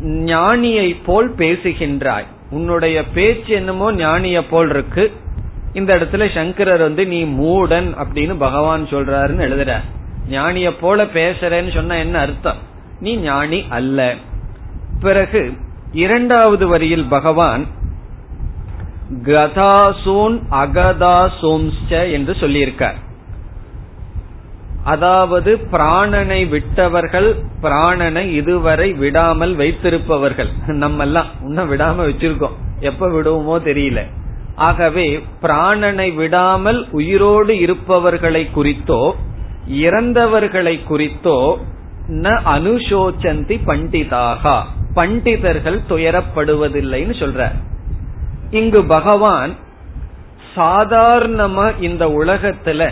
ஞானியை போல் பேசுகின்றாய். உன்னுடைய பேச்சு என்னமோ ஞானிய போல் இருக்கு. இந்த இடத்துல சங்கரர் வந்து நீ மூடன் அப்படின்னு பகவான் சொல்றாருன்னு எழுதுற ஞானிய போல பேசுறேன்னு சொன்ன என்ன அர்த்தம்? நீ ஞானி அல்ல. பிறகு இரண்டாவது வரியில் பகவான் கதாசூன் அகதாசோம்ச என்று சொல்லியிருக்கார். அதாவது பிராணனை விட்டவர்கள் பிராணனை இதுவரை விடாமல் வைத்திருப்பவர்கள். நம்ம எல்லாம் இன்னும் விடாம வச்சிருக்கோம். எப்ப விடுவோமோ தெரியல. ஆகவே பிராணனை விடாமல் உயிரோடு இருப்பவர்களை குறித்தோ இறந்தவர்களை குறித்தோ ந அனுசோச்சந்தி பண்டிதாகா. பண்டிதர்கள் துயரப்படுவதில்லைன்னு சொல்ற. இங்கு பகவான் சாதாரணமா இந்த உலகத்துல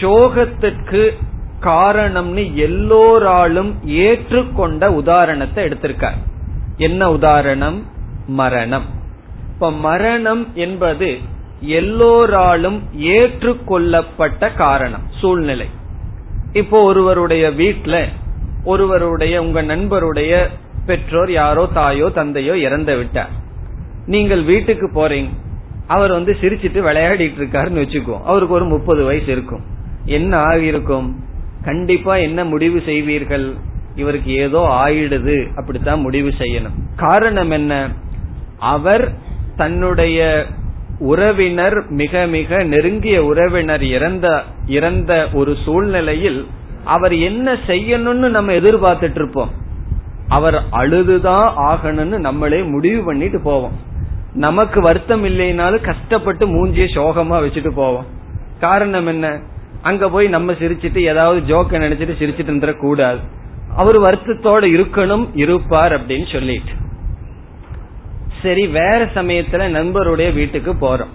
சோகத்திற்கு காரணம்னு எல்லோராலும் ஏற்றுக்கொண்ட உதாரணத்தை எடுத்திருக்கார். என்ன உதாரணம்? மரணம். இப்ப மரணம் என்பது எல்லோராலும் ஏற்றுக்கொள்ளப்பட்ட காரணம் சூழ்நிலை. இப்போ ஒருவருடைய வீட்டுல ஒருவருடைய உங்க நண்பருடைய பெற்றோர் யாரோ தாயோ தந்தையோ இறந்து விட்டார். நீங்கள் வீட்டுக்கு போறீங்க. அவர் வந்து சிரிச்சிட்டு விளையாடிட்டு இருக்காருன்னு வச்சுக்கோ அவருக்கு ஒரு முப்பது வயசு இருக்கும். என்ன ஆகிருக்கும் கண்டிப்பா என்ன முடிவு செய்வீர்கள்? இவருக்கு ஏதோ ஆயிடுது. அப்படித்தான் முடிவு செய்யணும். காரணம் என்ன? அவர் தன்னுடைய உறவினர் மிக மிக நெருங்கிய உறவினர் இறந்த இறந்த ஒரு சூழ்நிலையில் அவர் என்ன செய்யணும்னு நம்ம எதிர்பார்த்துட்டு இருப்போம் அவர் அழுதுதான் ஆகணும்னு நம்மளே முடிவு பண்ணிட்டு போவோம். நமக்கு வருத்தம் இல்லைனாலும் கஷ்டப்பட்டு மூஞ்சிய சோகமா வச்சுட்டு போவோம். காரணம் என்ன? அங்க போய் நம்ம சிரிச்சிட்டு ஏதாவது ஜோக்க நினைச்சிட்டு சிரிச்சிட்டு இருந்துடக்கூடாது. அவர் வருத்தத்தோட இருக்கணும் இருப்பார் அப்படின்னு சொல்லிட்டு. சரி வேற சமயத்துல நண்பருடைய வீட்டுக்கு போறோம்.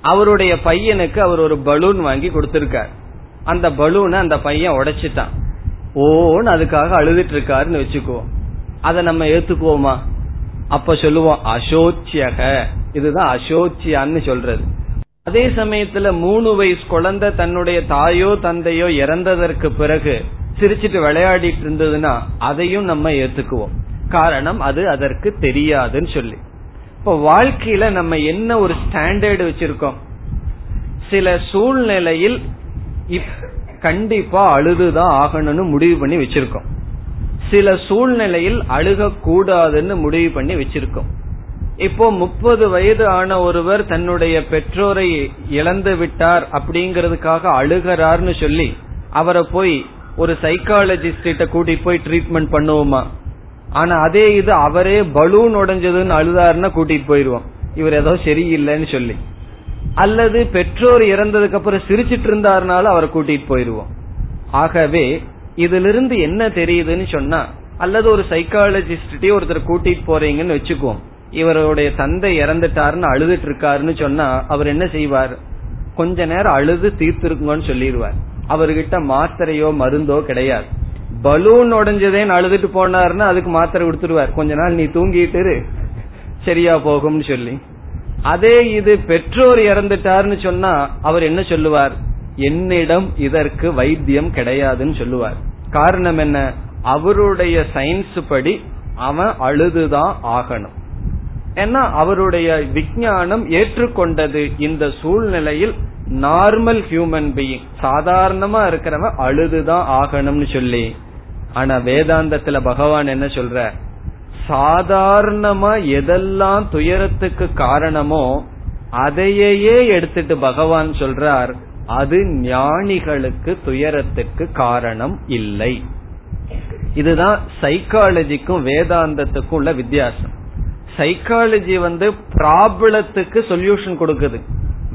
அவருடைய பையனுக்கு அவர் ஒரு பலூன் வாங்கி கொடுத்திருக்கார். அந்த பலூனை அந்த பையன் உடைச்சிட்டான். ஓன்னு அதுக்காக அழுதுட்டு இருக்காருன்னு வச்சுக்குவோம் அதை நம்ம ஏத்துக்குவோமா? அப்ப சொல்லுவோம் அசோச்சியக. இதுதான் அசோச்சியான்னு சொல்றது. அதே சமயத்துல மூணு வயசு குழந்தை தன்னுடைய தாயோ தந்தையோ இறந்ததற்கு பிறகு சிரிச்சிட்டு விளையாடிட்டு இருந்ததுன்னா அதையும் நம்ம ஏத்துக்குவோம். காரணம் அது அதற்கு தெரியாதுன்னு சொல்லி. இப்ப வாழ்க்கையில நம்ம என்ன ஒரு ஸ்டாண்டர்டு வச்சிருக்கோம்? சில சூழ்நிலையில் கண்டிப்பா அழுதுதான் ஆகணும்னு முடிவு பண்ணி வச்சிருக்கோம். சில சூழ்நிலையில் அழுக கூடாதுன்னு முடிவு பண்ணி வச்சிருக்கோம். இப்போ முப்பது வயது ஆன ஒருவர் தன்னுடைய பெற்றோரை இழந்து விட்டார் அப்படிங்கறதுக்காக அழுகிறார்னு சொல்லி அவரை போய் ஒரு சைக்காலஜிஸ்ட் கிட்ட கூட்டிட்டு போய் ட்ரீட்மெண்ட் பண்ணுவோமா? ஆனா அதே இது அவரே பலூன் உடைஞ்சதுன்னு அழுதாருன்னா கூட்டிட்டு போயிருவோம் இவர் ஏதோ சரியில்லைன்னு சொல்லி. அல்லது பெற்றோர் இறந்ததுக்கு அப்புறம் சிரிச்சிட்டு இருந்தாருனாலும் அவரை கூட்டிட்டு போயிருவோம் ஆகவே இதிலிருந்து என்ன தெரியுதுன்னு சொன்னா அல்லது ஒரு சைக்காலஜிஸ்டே ஒருத்தர் கூட்டிட்டு போறீங்கன்னு வச்சுக்குவோம். இவருடைய தந்தை இறந்துட்டாருன்னு அழுதுட்டு இருக்காருன்னு சொன்னா அவர் என்ன செய்வார்? கொஞ்ச நேரம் அழுது தீர்த்திருக்குங்கன்னு சொல்லிடுவார். அவர்கிட்ட மாத்திரையோ மருந்தோ கிடையாது. பலூன் உடஞ்சதேன்னு அழுதுட்டு போனாருன்னா அதுக்கு மாத்திரை கொடுத்துருவார். கொஞ்ச நாள் நீ தூங்கிட்டு சரியா போகும்னு சொல்லி. அதே இது பெற்றோர் இறந்துட்டாருன்னு சொன்னா அவர் என்ன சொல்லுவார்? என்னிடம் இதற்கு வைத்தியம் கிடையாதுன்னு சொல்லுவார். காரணம் என்ன? அவருடைய சயின்ஸ் படி அவன் அழுதுதான் ஆகணும். ஏன்னா அவருடைய விஞ்ஞானம் ஏற்றுக்கொண்டது இந்த சூழ்நிலையில் நார்மல் ஹியூமன் பீயிங் சாதாரணமா இருக்கிறவன் அழுதுதான் ஆகணும்னு சொல்லி. ஆனா வேதாந்தத்துல பகவான் என்ன சொல்ற? சாதாரணமா எதெல்லாம் துயரத்துக்கு காரணமோ அதையே எடுத்துட்டு பகவான் சொல்றார் அது ஞானிகளுக்கு துயரத்துக்கு காரணம் இல்லை. இதுதான் சைக்காலஜிக்கும் வேதாந்தத்துக்கும் உள்ள வித்தியாசம். சைக்காலஜி வந்து ப்ராப்ளத்துக்கு சொல்யூஷன் கொடுக்குது.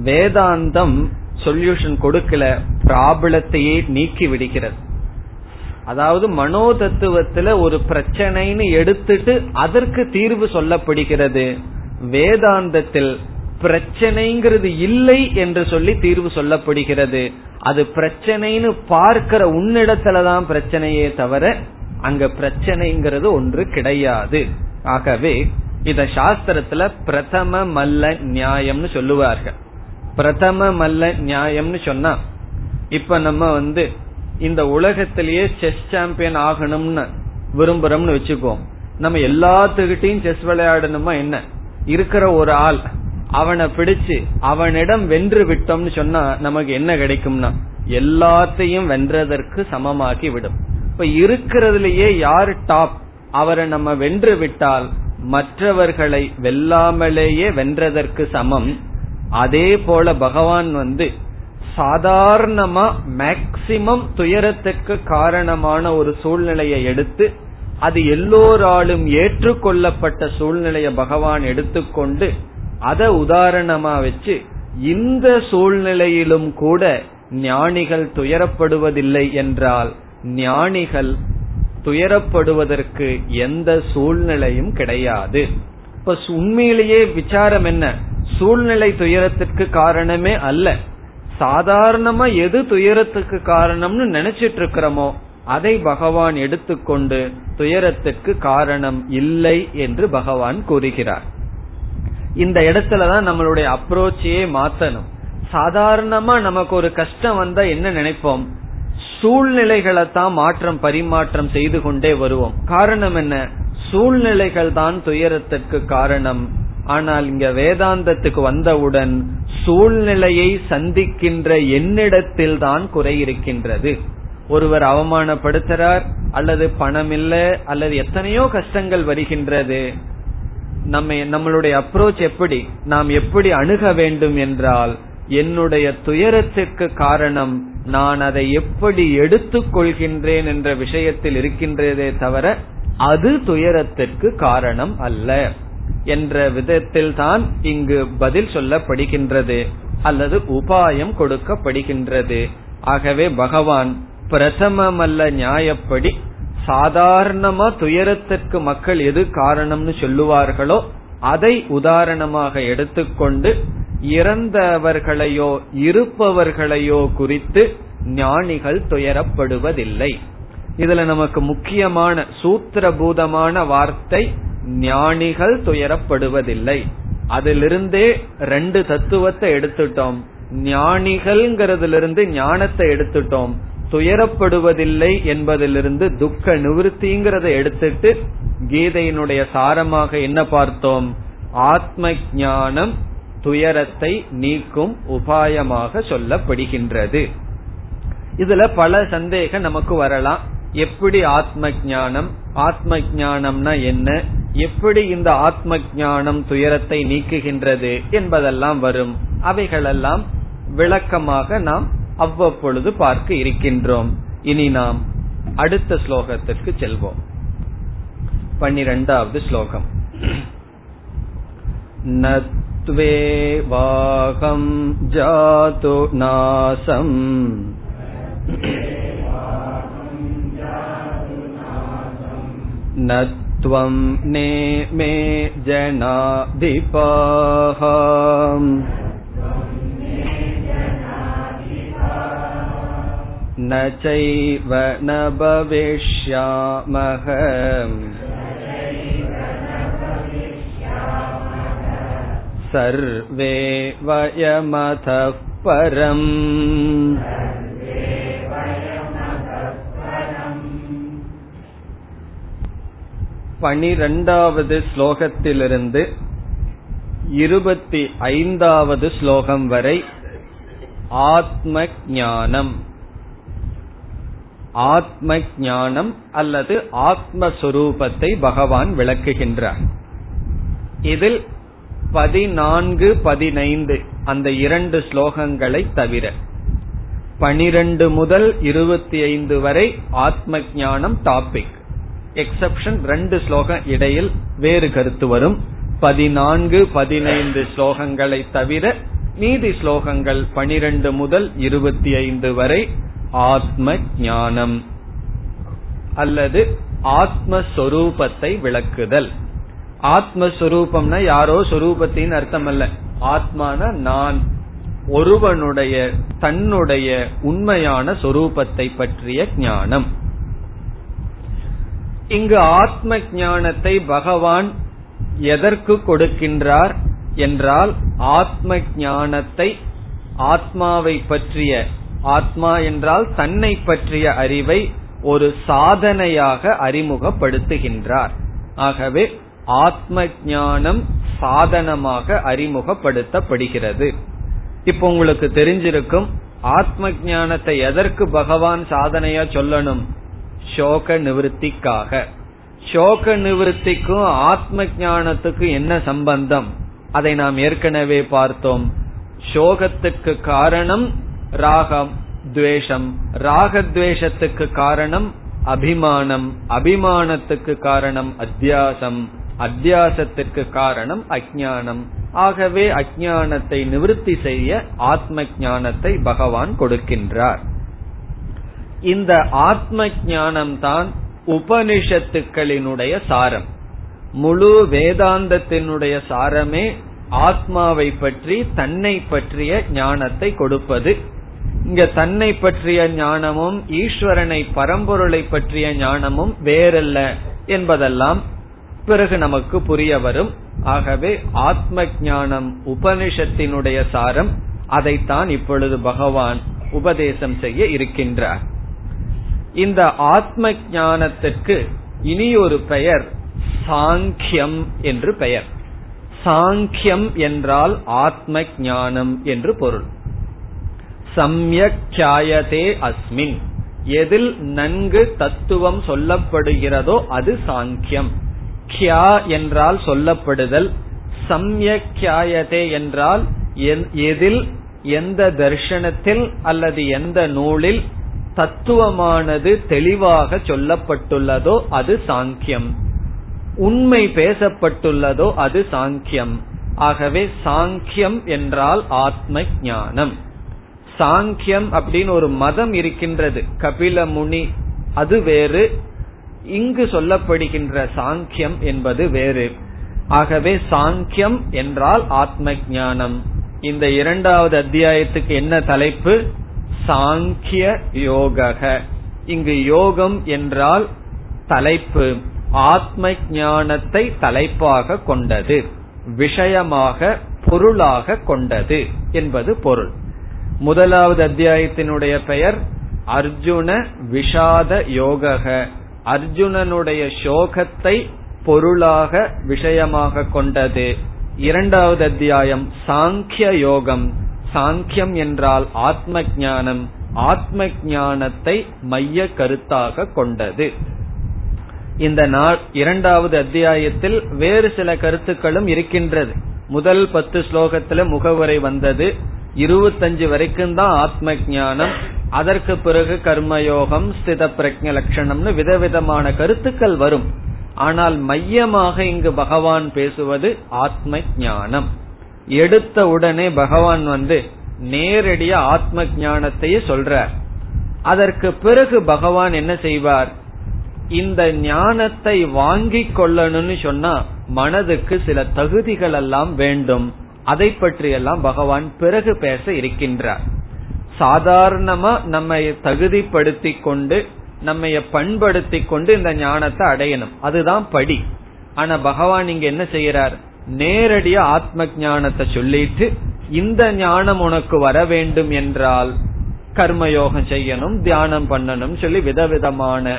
வேதாந்தம் சொல்யூஷன் கொடுக்கல ப்ராப்ளத்தையே நீக்கி விடுகிறது. அதாவது மனோ தத்துவத்துல ஒரு பிரச்சனைன்னு எடுத்துட்டு அதற்கு தீர்வு சொல்லப்படுகிறது. வேதாந்தத்தில் பிரச்சனைங்கிறது இல்லை என்று சொல்லி தீர்வு சொல்லப்படுகிறது. அது பிரச்சனைன்னு பார்க்கிற உன்னிடத்துலதான் பிரச்சனையே தவிர அங்க பிரச்சனைங்கிறது ஒன்று கிடையாது. ஆகவே இத சாஸ்திரத்துல பிரதம மல்ல நியாயம்னு சொல்லுவார்கள். பிரதம மல்ல நியாயம்னு சொன்னா இப்ப நம்ம வந்து இந்த உலகத்திலேயே செஸ் சாம்பியன் ஆகணும்னு விரும்புறோம்னு வச்சுக்கோ. நம்ம எல்லாத்துக்கிட்டையும் செஸ் விளையாடணுமா என்ன? இருக்கிற ஒரு ஆள் அவனை பிடிச்சு அவனிடம் வென்று விட்டோம்னு சொன்னா நமக்கு என்ன கிடைக்கும்னா எல்லாத்தையும் வென்றதற்கு சமமாக்கி விடும். இப்ப இருக்கிறதுலயே யாரு டாப் அவரை நம்ம வென்று விட்டால் மற்றவர்களை வெல்லாமலேயே வென்றதற்கு சமம். அதே போல பகவான் வந்து சாதாரணமா மேக்சிமம் துயரத்துக்கு காரணமான ஒரு சூழ்நிலையை எடுத்து அது எல்லோராலும் ஏற்றுக்கொள்ளப்பட்ட சூழ்நிலையை பகவான் எடுத்துக்கொண்டு அதை உதாரணமா வச்சு இந்த சூழ்நிலையிலும் கூட ஞானிகள் துயரப்படுவதில்லை என்றால் ஞானிகள் துயரப்படுவதற்கு எந்த சூழ்நிலையும் கிடையாது. இப்ப உண்மையிலேயே விசாரம் என்ன? சூழ்நிலை துயரத்திற்கு காரணமே அல்ல. சாதாரணமா எது துயரத்துக்கு காரணம்னு நினைச்சிட்டு இருக்கிறோமோ அதை பகவான் எடுத்துக்கொண்டு துயரத்துக்கு காரணம் இல்லை என்று பகவான் கூறுகிறார். இந்த இடத்துலதான் நம்மளுடைய அப்ரோச்சையே மாத்தணும். சாதாரணமா நமக்கு ஒரு கஷ்டம் வந்தா என்ன நினைப்போம்? சூழ்நிலைகளை தான் மாற்றம் பரிமாற்றம் செய்து கொண்டே வருவோம். காரணம் என்ன? சூழ்நிலைகள் தான் துயரத்திற்கு காரணம். ஆனால் இங்க வேதாந்தத்துக்கு வந்தவுடன் சூழ்நிலையை சந்திக்கின்ற என்னிடத்தில் தான் குறை இருக்கின்றது. ஒருவர் அவமானப்படுத்துறார் அல்லது பணம் இல்லை அல்லது எத்தனையோ கஷ்டங்கள் வருகின்றது. நம்ம நம்மளுடைய அப்ரோச் எப்படி நாம் எப்படி அணுக வேண்டும் என்றால் என்னுடைய துயரத்திற்கு காரணம் நான் அதை எப்படி எடுத்துக்கொள்கின்றேன் என்ற விஷயத்தில் இருக்கின்றதே தவிர அது துயரத்திற்கு காரணம் அல்ல. என்ற விதத்தில் தான் இங்கு பதில் சொல்லப்படுகின்றது அல்லது உபாயம் கொடுக்கப்படுகின்றது. ஆகவே பகவான் பிரதமமல்ல நியாயப்படி சாதாரணமா துயரத்திற்கு மக்கள் எது காரணம்னு சொல்லுவார்களோ அதை உதாரணமாக எடுத்துக்கொண்டு இறந்தவர்களையோ இருப்பவர்களையோ குறித்து ஞானிகள் துயரப்படுவதில்லை. இதுல நமக்கு முக்கியமான சூத்திரபூதமான வார்த்தை ஞானிகள் துயரப்படுவதில்லை. அதிலிருந்தே ரெண்டு தத்துவத்தை எடுத்துட்டோம். ஞானிகள்ங்கிறதுல ஞானத்தை எடுத்துட்டோம். துயரப்படுவதில்லை என்பதிலிருந்து துக்க நிவர்த்திங்கிறத எடுத்துட்டு கீதையினுடைய சாரமாக என்ன பார்த்தோம்? ஆத்ம ஞானம் துயரத்தை நீக்கும் உபாயமாக சொல்லப்படுகின்றது. இதுல பல சந்தேகம் நமக்கு வரலாம். எப்படி ஆத்ம ஞானம் ஆத்ம ஜானம்னா என்ன? எப்படி இந்த ஆத்ம ஞானம் துயரத்தை நீக்குகின்றது என்பதெல்லாம் வரும். அவைகளெல்லாம் விளக்கமாக நாம் அவ்வப்பொழுது பார்க்க இருக்கின்றோம். இனி நாம் அடுத்த ஸ்லோகத்திற்கு செல்வோம். பன்னிரெண்டாவது ஸ்லோகம். நத்வேவாகம் ஜாது நாசம். न त्वं नेमे जनाधिपाः न चैव न भविष्यामः सर्वे वयमतः परम् பனிரெண்டாவது ஸ்லோகத்திலிருந்து இருபத்தி ஐந்தாவது ஸ்லோகம் வரை ஆத்ம ஞானம் ஆத்ம ஞானம் அல்லது ஆத்மஸ்வரூபத்தை பகவான் விளக்குகின்றார். இதில் பதினான்கு பதினைந்து அந்த இரண்டு ஸ்லோகங்களை தவிர பனிரெண்டு முதல் இருபத்தி ஐந்து வரை ஆத்ம ஞானம் டாபிக் எக்ஸப்ஷன் ரெண்டு ஸ்லோகம் இடையில் வேறு கருத்து வரும். பதினான்கு பதினைந்து ஸ்லோகங்களை தவிர மீதி ஸ்லோகங்கள் பனிரெண்டு முதல் இருபத்தி ஐந்து வரை ஆத்ம ஞானம் அல்லது ஆத்மஸ்வரூபத்தை விளக்குதல். ஆத்மஸ்வரூபம்னா யாரோ சொரூபத்தின் அர்த்தம் அல்ல ஆத்மான நான் ஒருவனுடைய தன்னுடைய உண்மையான சொரூபத்தை பற்றிய ஞானம். இங்கு ஆத்ம ஞானத்தை பகவான் எதற்கு கொடுக்கின்றார் என்றால் ஆத்ம ஞானத்தை ஆத்மாவை பற்றிய ஆத்மா என்றால் தன்னை பற்றிய அறிவை ஒரு சாதனையாக அறிமுகப்படுத்துகின்றார். ஆகவே ஆத்ம ஞானம் சாதனமாக அறிமுகப்படுத்தப்படுகிறது. இப்ப உங்களுக்கு தெரிஞ்சிருக்கும் ஆத்ம ஞானத்தை எதற்கு பகவான் சாதனையா சொல்லணும்? சோக நிவர்த்திக்காக. சோக நிவர்த்திக்கும் ஆத்ம ஞானத்துக்கும் என்ன சம்பந்தம்? அதை நாம் ஏற்கனவே பார்த்தோம். சோகத்துக்கு காரணம் ராகம் துவேஷம். ராகத்வேஷத்துக்கு காரணம் அபிமானம். அபிமானத்துக்கு காரணம் அத்தியாசம். அத்தியாசத்திற்கு காரணம் அஜானம் ஆகவே அஜானத்தை நிவர்த்தி செய்ய ஆத்ம ஞானத்தை பகவான் கொடுக்கின்றார். இந்த ஆத்ம ஞானம் தான் உபனிஷத்துக்களினுடைய சாரம். முழு வேதாந்தத்தினுடைய சாரமே ஆத்மாவை பற்றி தன்னை பற்றிய ஞானத்தை கொடுப்பது. இங்க தன்னை பற்றிய ஞானமும் ஈஸ்வரனை பரம்பொருளை பற்றிய ஞானமும் வேறல்ல என்பதெல்லாம் பிறகு நமக்கு புரிய வரும். ஆகவே ஆத்ம ஞானம் உபனிஷத்தினுடைய சாரம் அதைத்தான் இப்பொழுது பகவான் உபதேசம் செய்ய இருக்கின்றார். இந்த ஆத்ம ஞானத்திற்கு இனி ஒரு பெயர் சாங்கியம் என்று பெயர். சாங்கியம் என்றால் ஆத்ம ஞானம் என்று பொருள். சம்யக்யாயதே அஸ்மின். எதில் நன்கு தத்துவம் சொல்லப்படுகிறதோ அது சாங்கியம். கியா என்றால் சொல்லப்படுதல். சம்யக்யாயதே என்றால் எதில் எந்த தர்ஷனத்தில் அல்லது எந்த நூலில் தத்துவமானது தெளிவாக சொல்லப்பட்டுள்ளதோ அது சாங்கியம். உண்மை பேசப்பட்டுள்ளதோ அது சாங்கியம். ஆகவே சாங்கியம் என்றால் ஆத்ம ஞானம் சாங்கியம் அப்படின்னு ஒரு மதம் இருக்கின்றது. கபில முனி அது வேறு. இங்கு சொல்லப்படுகின்ற சாங்கியம் என்பது வேறு. ஆகவே சாங்கியம் என்றால் ஆத்ம ஞானம் இந்த இரண்டாவது அத்தியாயத்துக்கு என்ன தலைப்பு? சாங்கிய யோக இங்கு யோகம் என்றால் தலைப்பு. ஆத்ம ஞானத்தை தலைப்பாக கொண்டது. விஷயமாக பொருளாக கொண்டது என்பது பொருள். முதலாவது அத்தியாயத்தினுடைய பெயர் அர்ஜுன விஷாத யோக அர்ஜுனனுடைய சோகத்தை பொருளாக விஷயமாக கொண்டது. இரண்டாவது அத்தியாயம் சாங்கிய யோகம். சாங்கியம் என்றால் ஆத்ம ஞானம் ஆத்ம ஞானத்தை மைய கருத்தாக கொண்டது. இந்த நாள் இரண்டாவது அத்தியாயத்தில் வேறு சில கருத்துக்களும் இருக்கின்றது. முதல் பத்து ஸ்லோகத்துல முகவரை வந்தது. இருபத்தஞ்சு வரைக்கும் தான் ஆத்ம ஞானம் அதற்கு பிறகு கர்மயோகம் ஸ்தித பிரஜ லட்சணம்னு விதவிதமான கருத்துக்கள் வரும். ஆனால் மையமாக இங்கு பகவான் பேசுவது ஆத்ம ஞானம் எடுத்த உடனே பகவான் வந்து நேரடியா ஆத்ம ஞானத்தையே சொல்றார். அதற்கு பிறகு பகவான் என்ன செய்வார்? இந்த ஞானத்தை வாங்கி கொள்ளணும்னு சொன்னா மனதுக்கு சில தகுதிகள் எல்லாம் வேண்டும். அதை பற்றியெல்லாம் பகவான் பிறகு பேச இருக்கின்றார். சாதாரணமா நம்ம தகுதிப்படுத்தி கொண்டு நம்ம பண்படுத்தி கொண்டு இந்த ஞானத்தை அடையணும். அதுதான் படி. ஆனா பகவான் இங்க என்ன செய்யறார்? நேரடியா ஆத்ம ஞானத்தை சொல்லிட்டு இந்த ஞானம் உனக்கு வர வேண்டும் என்றால் கர்மயோகம் செய்யணும் தியானம் பண்ணணும் சொல்லி விதவிதமான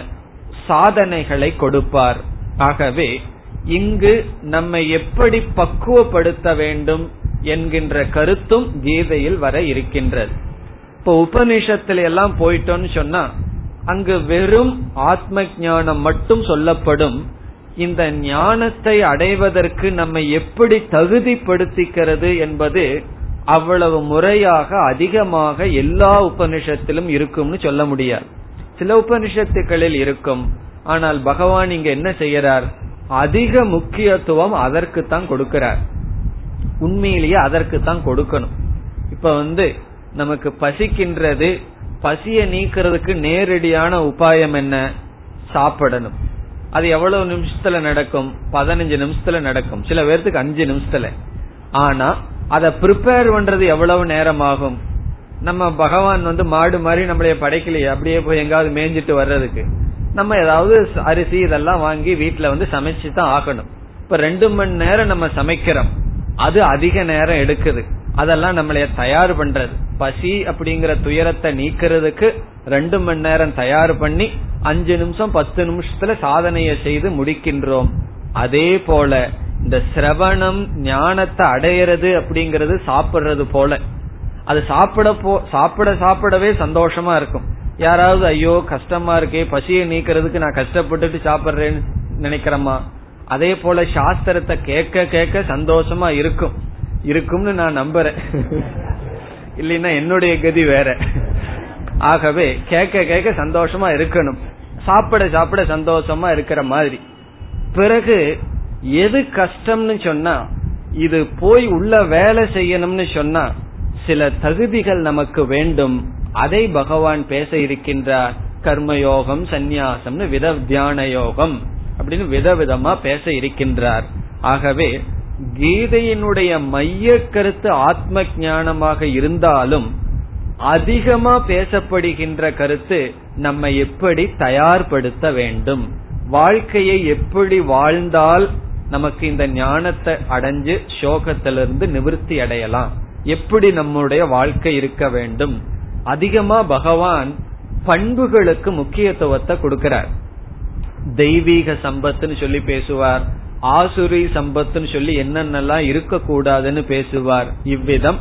சாதனைகளை கொடுப்பார். ஆகவே இங்கு நம்மை எப்படி பக்குவப்படுத்த வேண்டும் என்கின்ற கருத்தும் கீதையில் வர இருக்கின்றது. இப்ப உபனிஷத்துல எல்லாம் போயிட்டோம்னு சொன்னா அங்கு வெறும் ஆத்ம ஞானம் மட்டும் சொல்லப்படும் இந்த ஞானத்தை அடைவதற்கு நம்மை எப்படி தகுதிப்படுத்திக்கிறது என்பது அவ்வளவு முறையாக அதிகமாக எல்லா உபனிஷத்திலும் இருக்கும்னு சொல்ல முடியாது. சில உபனிஷத்துக்களில் இருக்கும். ஆனால் பகவான் இங்க என்ன செய்யறார்? அதிக முக்கியத்துவம் அதற்கு தான் கொடுக்கிறார். உண்மையிலேயே அதற்கு தான் கொடுக்கணும். இப்ப வந்து நமக்கு பசிக்கின்றது பசிய நீக்கிறதுக்கு நேரடியான உபாயம் என்ன? சாப்பிடணும். அது எவ்வளவு நிமிஷத்துல நடக்கும்? பதினஞ்சு நிமிஷத்துல நடக்கும். சில பேர்த்துக்கு அஞ்சு நிமிஷத்துல. ஆனா அதை ப்ரிப்பேர் பண்றது எவ்வளவு நேரம் ஆகும் நம்ம பகவான் வந்து மாடு மாதிரி நம்மளைய படைக்கலையே. அப்படியே போய் எங்காவது மேய்ஞ்சிட்டு வர்றதுக்கு. நம்ம ஏதாவது அரிசி இதெல்லாம் வாங்கி வீட்டுல வந்து சமைச்சு தான் ஆகணும். இப்ப ரெண்டு மணி நேரம் நம்ம சமைக்கிறோம். அது அதிக நேரம் எடுக்குது. அதெல்லாம் நம்மளைய தயார் பண்றது. பசி அப்படிங்கிற துயரத்தை நீக்கிறதுக்கு ரெண்டு மணி நேரம் தயார் பண்ணி அஞ்சு நிமிஷம் பத்து நிமிஷத்துல சாதனையை செய்து முடிக்கின்றோம். அதே போல இந்த சிரவணம் ஞானத்தை அடையிறது அப்படிங்கறது சாப்பிடுறது போல. அது சாப்பிட போ சாப்பிட சாப்பிடவே சந்தோஷமா இருக்கும். யாராவது ஐயோ கஷ்டமா இருக்கே பசியை நீக்கிறதுக்கு நான் கஷ்டப்பட்டுட்டு சாப்பிடுறேன்னு நினைக்கிறோமா? அதே போல சாஸ்திரத்தை கேட்க கேட்க சந்தோஷமா இருக்கும். இருக்கும்னு நான் நம்புறேன். இல்லைன்னா என்னுடைய கதி வேற. ஆகவே கேட்க கேட்க சந்தோஷமா இருக்கணும். சாப்பிட சாப்பிட சந்தோஷமா இருக்கிற மாதிரி. பிறகு எது கஷ்டம்னு சொன்னா இது போய் உள்ள வேலை செய்யணும்னு சொன்னா சில தகுதிகள் நமக்கு வேண்டும். அதை பகவான் பேச இருக்கின்றார். கர்மயோகம் சந்நியாசம்னு வித தியான யோகம் அப்படின்னு விதவிதமா பேச இருக்கின்றார். ஆகவே கீதையினுடைய மைய கருத்து ஆத்ம ஞானமாக இருந்தாலும் அதிகமா பேசப்படுகின்ற கருத்து நம்ம எப்படி தயார்படுத்த வேண்டும்? வாழ்க்கையை எப்படி வாழ்ந்தால் நமக்கு இந்த ஞானத்தை அடைஞ்சு சோகத்திலிருந்து நிவர்த்தி அடையலாம்? எப்படி நம்முடைய வாழ்க்கை இருக்க வேண்டும்? அதிகமா பகவான் பண்புகளுக்கு முக்கியத்துவத்தை கொடுக்கிறார். தெய்வீக சம்பத்துன்னு சொல்லி பேசுவார். ஆசுரி சம்பத்துன்னு சொல்லி என்னென்னலாம் இருக்கக்கூடாதுன்னு பேசுவார். இவ்விதம்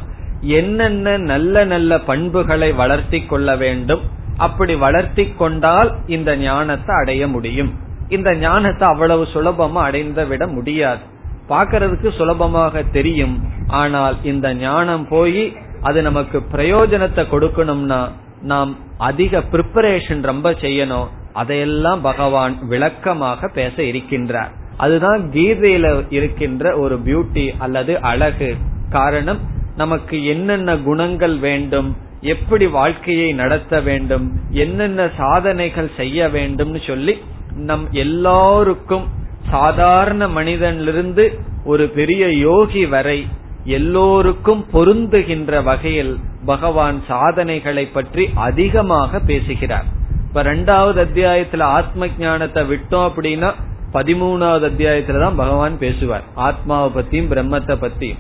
என்னென்ன நல்ல நல்ல பண்புகளை வளர்த்தி கொள்ள வேண்டும் அப்படி வளர்த்தி கொண்டால் இந்த ஞானத்தை அடைய முடியும். இந்த ஞானத்தை அவ்வளவு சுலபமா அடைந்து விட முடியாது. பார்க்கறதுக்கு சுலபமாக தெரியும். ஆனால் இந்த ஞானம் போய் அது நமக்கு பிரயோஜனத்தை கொடுக்கணும்னா நாம் அதிக ப்ரிப்பரேஷன் ரொம்ப செய்யணும். அதையெல்லாம் பகவான் விளக்கமாக பேச இருக்கின்றார். அதுதான் கீதையில இருக்கின்ற ஒரு பியூட்டி அல்லது அழகு. காரணம் நமக்கு என்னென்ன குணங்கள் வேண்டும் எப்படி வாழ்க்கையை நடத்த வேண்டும் என்னென்ன சாதனைகள் செய்ய வேண்டும்னு சொல்லி நம் எல்லாருக்கும் சாதாரண மனிதனிலிருந்து ஒரு பெரிய யோகி வரை எல்லோருக்கும் பொருந்துகின்ற வகையில் பகவான் சாதனைகளை பற்றி அதிகமாக பேசுகிறார். இப்ப ரெண்டாவது அத்தியாயத்துல ஆத்ம ஞானத்தை விட்டோம் அப்படின்னா பதிமூணாவது அத்தியாயத்துல தான் பகவான் பேசுவார். ஆத்மாவை பத்தியும் பிரம்மத்தை பத்தியும்.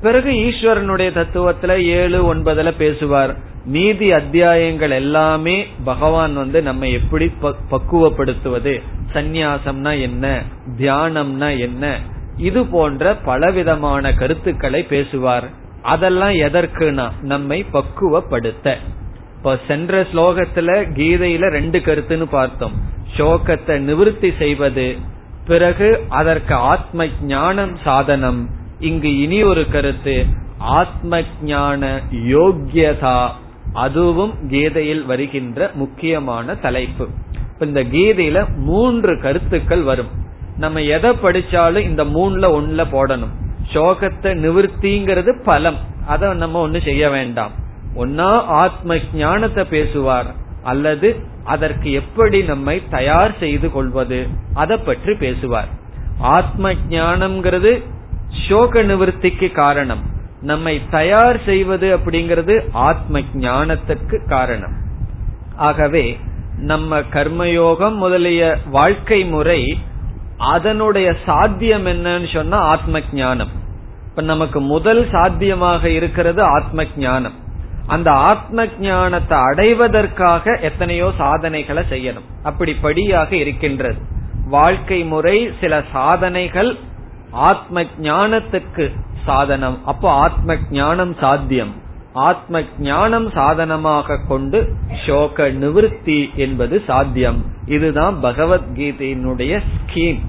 பிறகு ஈஸ்வரனுடைய தத்துவத்துல ஏழு ஒன்பதுல பேசுவார். மீதி அத்தியாயங்கள் எல்லாமே பகவான் வந்து நம்ம எப்படி பக்குவப்படுத்துவது? சந்நியாசம்னா என்ன? தியானம்னா என்ன? இது போன்ற பலவிதமான கருத்துக்களை பேசுவார். அதெல்லாம் எதற்குனா? நம்மை பக்குவப்படுத்த. இப்ப சென்ற ஸ்லோகத்துல கீதையில ரெண்டு கருத்துன்னு பார்த்தோம். சோகத்தை நிவர்த்தி செய்வது பிறகு அதற்கு ஆத்ம ஞானம் சாதனம். இங்கு இனி ஒரு கருத்து ஆத்ம ஞான யோக்கியதா அதுவும் கீதையில் வருகின்ற முக்கியமான தலைப்பு. இந்த கீதையில மூன்று கருத்துக்கள் வரும். நம்ம எதை படிச்சாலும் இந்த மூணுல ஒண்ணுல போடணும். சோகத்தை நிவர்த்திங்கிறது பலம். அதை நம்ம ஒண்ணு செய்ய வேண்டாம். ஒன்னா ஆத்ம ஞானத்தை பேசுவார் அல்லது அதற்கு எப்படி நம்மை தயார் செய்து கொள்வது அதை பற்றி பேசுவார். ஆத்ம ஞானம்ங்கிறது சோக நிவர்த்திக்கு காரணம். நம்மை தயார் செய்வது அப்படிங்கிறது ஆத்ம ஞானத்துக்கு காரணம். ஆகவே நம்ம கர்மயோகம் முதலிய வாழ்க்கை முறை அதனுடைய சாத்தியம் என்னன்னு சொன்னா ஆத்ம ஞானம். இப்ப நமக்கு முதல் சாத்தியமாக இருக்கிறது ஆத்ம ஞானம். அந்த ஆத்ம ஞானத்தை அடைவதற்காக எத்தனையோ சாதனைகளை செய்யணும். அப்படி படியாக இருக்கின்றது. வாழ்க்கை முறை சில சாதனைகள் ஆத்ம ஞானத்துக்கு சாதனம். அப்போ ஆத்ம ஞானம் சாத்தியம். ஆத்ம ஞானம் சாதனமாக கொண்டு சோக நிவர்த்தி என்பது சாத்தியம். இதுதான் பகவத்கீதையினுடைய ஸ்கீம்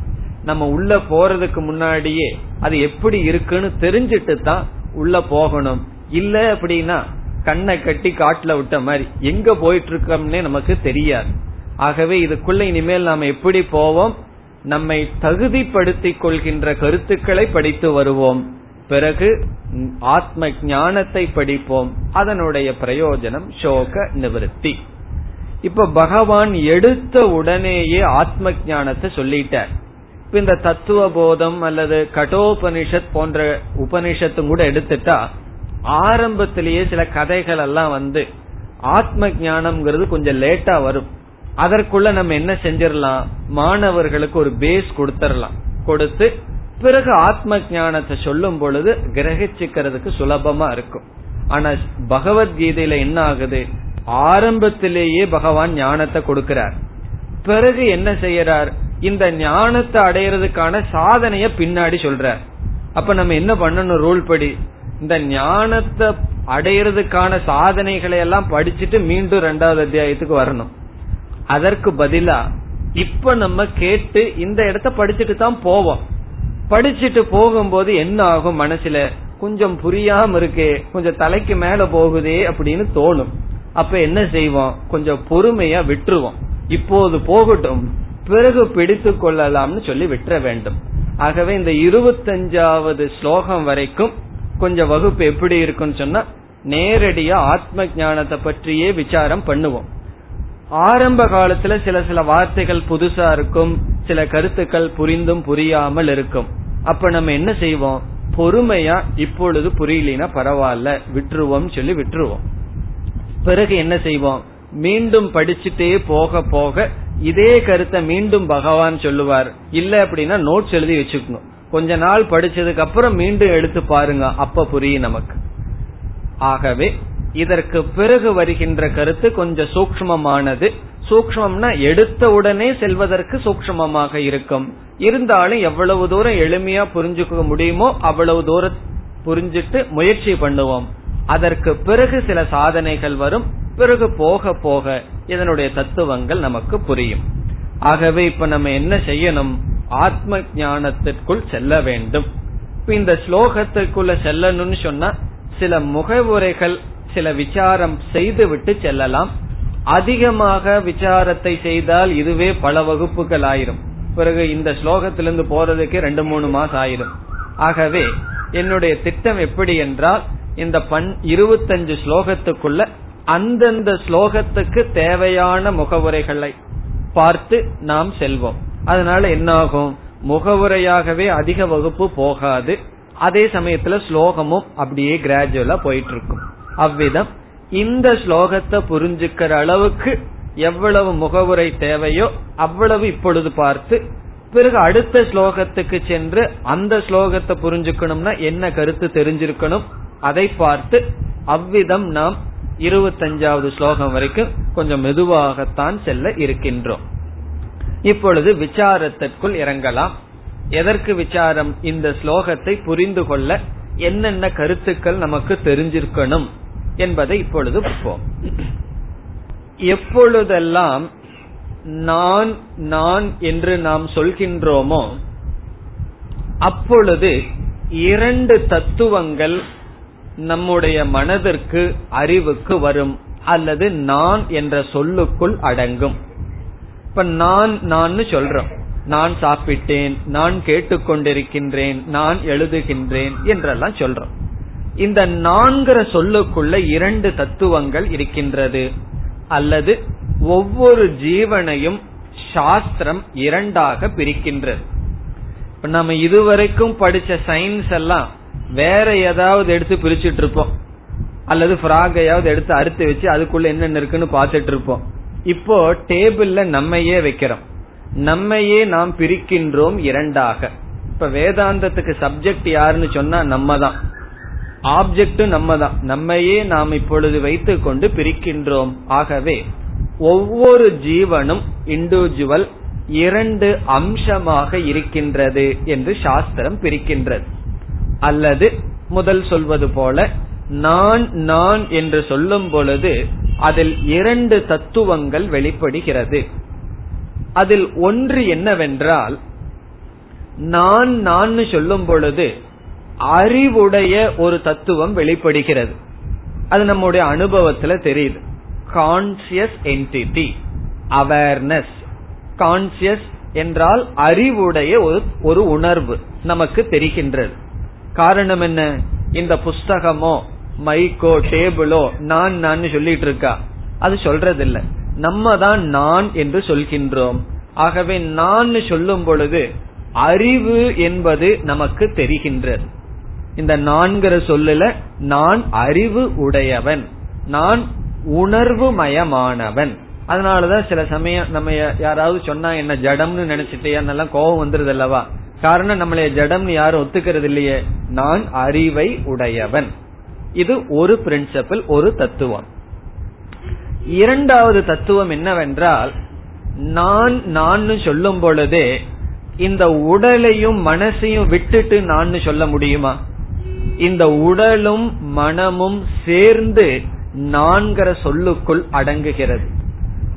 நம்ம உள்ள போறதுக்கு முன்னாடியே அது எப்படி இருக்குன்னு தெரிஞ்சிட்டு தான் உள்ள போகணும். இல்ல அப்படின்னா கண்ணை கட்டி காட்டுல விட்ட மாதிரி. எங்க போயிட்டு இருக்கோம்னே நமக்கு தெரியாது. ஆகவே இதுக்குள்ள இனிமேல் நாம எப்படி போவோம்? நம்மை தகுதிப்படுத்திக் கொள்கின்ற கருத்துக்களை படித்து வருவோம். பிறகு ஆத்ம ஞானத்தை படிப்போம். அதனுடைய பிரயோஜனம் சோக நிவர்த்தி. இப்ப பகவான் எடுத்த உடனேயே ஆத்ம ஞானத்தை சொல்லிட்டார். இப்ப இந்த தத்துவ போதம் அல்லது கடோபனிஷத் போன்ற உபனிஷத்தும் கூட எடுத்துட்டா ஆரம்பத்திலேயே சில கதைகள் எல்லாம் வந்து ஆத்ம ஞானம்ங்கிறது கொஞ்சம் லேட்டா வரும். அதற்குள்ள நம்ம என்ன செஞ்சிடலாம்? மாணவர்களுக்கு ஒரு பேஸ் கொடுத்துடலாம் கொடுத்து பிறகு ஆத்ம ஞானத்தை சொல்லும் பொழுது கிரகிச்சுக்கிறதுக்கு சுலபமா இருக்கும். ஆனா பகவத்கீதையில என்ன ஆகுது? ஆரம்பத்திலேயே பகவான் ஞானத்தை கொடுக்கிறார். பிறகு என்ன செய்யறார்? இந்த ஞானத்தை அடையிறதுக்கான சாதனைய பின்னாடி சொல்றார். அப்ப நம்ம என்ன பண்ணணும்? ரூல் படி இந்த ஞானத்தை அடையிறதுக்கான சாதனைகளை எல்லாம் படிச்சுட்டு மீண்டும் ரெண்டாவது அத்தியாயத்துக்கு வரணும். அதற்கு பதிலா இப்ப நம்ம கேட்டு இந்த இடத்த படிச்சுட்டு தான் போவோம். படிச்சுட்டு போகும்போது என்ன ஆகும் மனசுல? கொஞ்சம் புரியாம இருக்கே கொஞ்சம் தலைக்கு மேல போகுதே அப்படின்னு தோணும். அப்ப என்ன செய்வோம்? கொஞ்சம் பொறுமையா விட்டுருவோம். இப்போது போகட்டும். பிறகு பிடித்து கொள்ளலாம்னு சொல்லி விட்டுற வேண்டும். ஆகவே இந்த இருபத்தஞ்சாவது ஸ்லோகம் வரைக்கும் கொஞ்சம் வகுப்பு எப்படி இருக்குன்னு சொன்னா நேரடியா ஆத்ம ஞானத்தை பற்றியே விசாரம் பண்ணுவோம். ஆரம்ப காலத்துல சில சில வார்த்தைகள் புதுசா இருக்கும் சில கருத்துக்கள் புரிந்தும் புரியாமல் இருக்கும். அப்ப நம்ம என்ன செய்வோம்? பொறுமையா இப்பொழுது புரியலினா பரவாயில்ல விட்டுருவோம் சொல்லி விட்டுருவோம். பிறகு என்ன செய்வோம்? மீண்டும் படிச்சுட்டே போக போக இதே கருத்தை மீண்டும் பகவான் சொல்லுவார். இல்ல அப்படின்னா நோட்ஸ் எழுதி வச்சுக்கணும். கொஞ்ச நாள் படிச்சதுக்கு அப்புறம் மீண்டும் எடுத்து பாருங்க. அப்ப புரியும் நமக்கு. ஆகவே இதற்கு பிறகு வருகின்ற கருத்து கொஞ்சம் சூக்மமானது சூக்மம்னா எடுத்த உடனே செல்வதற்கு சூக்மமாக இருக்கும். இருந்தாலும் எவ்வளவு தூரம் எளிமையா புரிஞ்சுக்க முடியுமோ அவ்வளவு தூரம் புரிஞ்சிட்டு முயற்சி பண்ணுவோம். அதற்கு பிறகு சில சாதனைகள் வரும். பிறகு போக போக இதனுடைய தத்துவங்கள் நமக்கு புரியும். ஆகவே இப்ப நம்ம என்ன செய்யணும்? ஆத்ம ஞானத்திற்குள் செல்ல வேண்டும். இப்ப இந்த ஸ்லோகத்திற்குள்ள செல்லணும்னு சொன்னா சில முகவுரைகள் சில விசாரம் செய்து விட்டு செல்லலாம். அதிகமாக விசாரத்தை செய்தால் இதுவே பல வகுப்புகள் ஆயிரும் பிறகு இந்த ஸ்லோகத்திலிருந்து போறதுக்கு ரெண்டு மூணு மாசம் ஆயிரும். ஆகவே என்னுடைய திட்டம் எப்படி என்றால் இந்த பன் இருபத்தஞ்சு ஸ்லோகத்துக்குள்ள அந்தந்த ஸ்லோகத்துக்கு தேவையான முகவுரைகளை பார்த்து நாம் செல்வோம். அதனால என்ன ஆகும் முகவுரையாகவே அதிக வகுப்பு போகாது. அதே சமயத்துல ஸ்லோகமும் அப்படியே கிராஜுவலா போயிட்டு இருக்கும் அவ்விதம் இந்த ஸ்லோகத்தை புரிஞ்சுக்கிற அளவுக்கு எவ்வளவு முகவுரை தேவையோ அவ்வளவு இப்பொழுது பார்த்து பிறகு அடுத்த ஸ்லோகத்துக்கு சென்று அந்த ஸ்லோகத்தை புரிஞ்சுக்கணும்னா என்ன கருத்து தெரிஞ்சிருக்கணும்? அதை பார்த்து அவ்விதம் நாம் இருபத்தஞ்சாவது ஸ்லோகம் வரைக்கும் கொஞ்சம் மெதுவாகத்தான் செல்ல இருக்கின்றோம். இப்பொழுது விசாரத்திற்குள் இறங்கலாம். எதற்கு விசாரம்? இந்த ஸ்லோகத்தை புரிந்து கொள்ள என்னென்ன கருத்துக்கள் நமக்கு தெரிஞ்சிருக்கணும் என்பதை இப்பொழுது பார்ப்போம். எப்பொழுதெல்லாம் நான் நான் என்று நாம் சொல்கின்றோமோ அப்பொழுது இரண்டு தத்துவங்கள் நம்முடைய மனதிற்கு அறிவுக்கு வரும் அல்லது நான் என்ற சொல்லுக்குள் அடங்கும். இப்ப நான் நான் சொல்றோம். நான் சாப்பிட்டேன் நான் கேட்டுக்கொண்டிருக்கின்றேன் நான் எழுதுகின்றேன் என்றெல்லாம் சொல்றோம். இந்த நான்கிற சொல்லுக்குள்ள இரண்டு தத்துவங்கள் இருக்கின்றது. அல்லது ஒவ்வொரு ஜீவனையும் சாஸ்திரம் இரண்டாக பிரிக்கின்றது. இப்ப நம்ம இதுவரைக்கும் படிச்ச சயின்ஸ் எல்லாம் வேற ஏதாவது எடுத்து பிரிச்சுட்டு இருப்போம் அல்லது ஃப்ராகையாவது எடுத்து அறுத்து வச்சு அதுக்குள்ள என்னென்ன இருக்குன்னு பாத்துட்டு இருப்போம் இப்போ டேபிள்ல நம்மையே வைக்கிறோம். நம்மையே நாம் பிரிக்கின்றோம் இரண்டாக. இப்ப வேதாந்தத்துக்கு சப்ஜெக்ட் யாருன்னு சொன்னா நம்ம தான் ஆப்ஜெக்டும் நம்ம தான் நம்மையே நாம் இப்பொழுது வைத்து கொண்டு பிரிக்கின்றோம். ஆகவே ஒவ்வொரு ஜீவனும் இண்டிவிஜுவல் இரண்டு அம்சமாக இருக்கின்றது என்று சாஸ்திரம் பிரிக்கின்றது. அல்லது முதல் சொல்வது போல நான் நான் என்று சொல்லும் பொழுது அதில் இரண்டு தத்துவங்கள் வெளிப்படுகிறது. அதில் ஒன்று என்னவென்றால் நான் நான் சொல்லும் பொழுது அறிவுடைய ஒரு தத்துவம் வெளிப்படுகிறது. அது நம்முடைய அனுபவத்துல தெரியுது. கான்சியஸ் என்டிட்டி அவேர்னஸ் கான்சியஸ் என்றால் அறிவுடைய ஒரு உணர்வு நமக்கு தெரிகின்றது. காரணம் என்ன? இந்த புஸ்தகமோ மைக்கோ டேபிளோ நான் நான் சொல்லிட்டு இருக்கா? அது சொல்றதில்ல. நம்ம தான் நான் என்று சொல்கின்றோம். ஆகவே நான் சொல்லும் பொழுது அறிவு என்பது நமக்கு தெரிகின்றது. இந்த நான்கிற சொல்லுல நான் அறிவு உடையவன். நான் உணர்வு மயமானவன். அதனாலதான் சில சமயம் நம்ம யாராவது சொன்னா என்ன ஜடம்னு நினைச்சிட்டேன்னு கோபம் வந்துருது அல்லவா காரணம் நம்மளைய ஜடம்னு யாரும் ஒத்துக்கிறது இல்லையே நான் அறிவை உடையவன். இது ஒரு பிரின்சிபல் ஒரு தத்துவம். இரண்டாவது தத்துவம் என்னவென்றால் நான் நான் சொல்லும் பொழுதே இந்த உடலையும் மனசையும் விட்டுட்டு நான் சொல்ல முடியுமா? இந்த உடலும் மனமும் சேர்ந்து நான்கிற சொல்லுக்குள் அடங்குகிறது.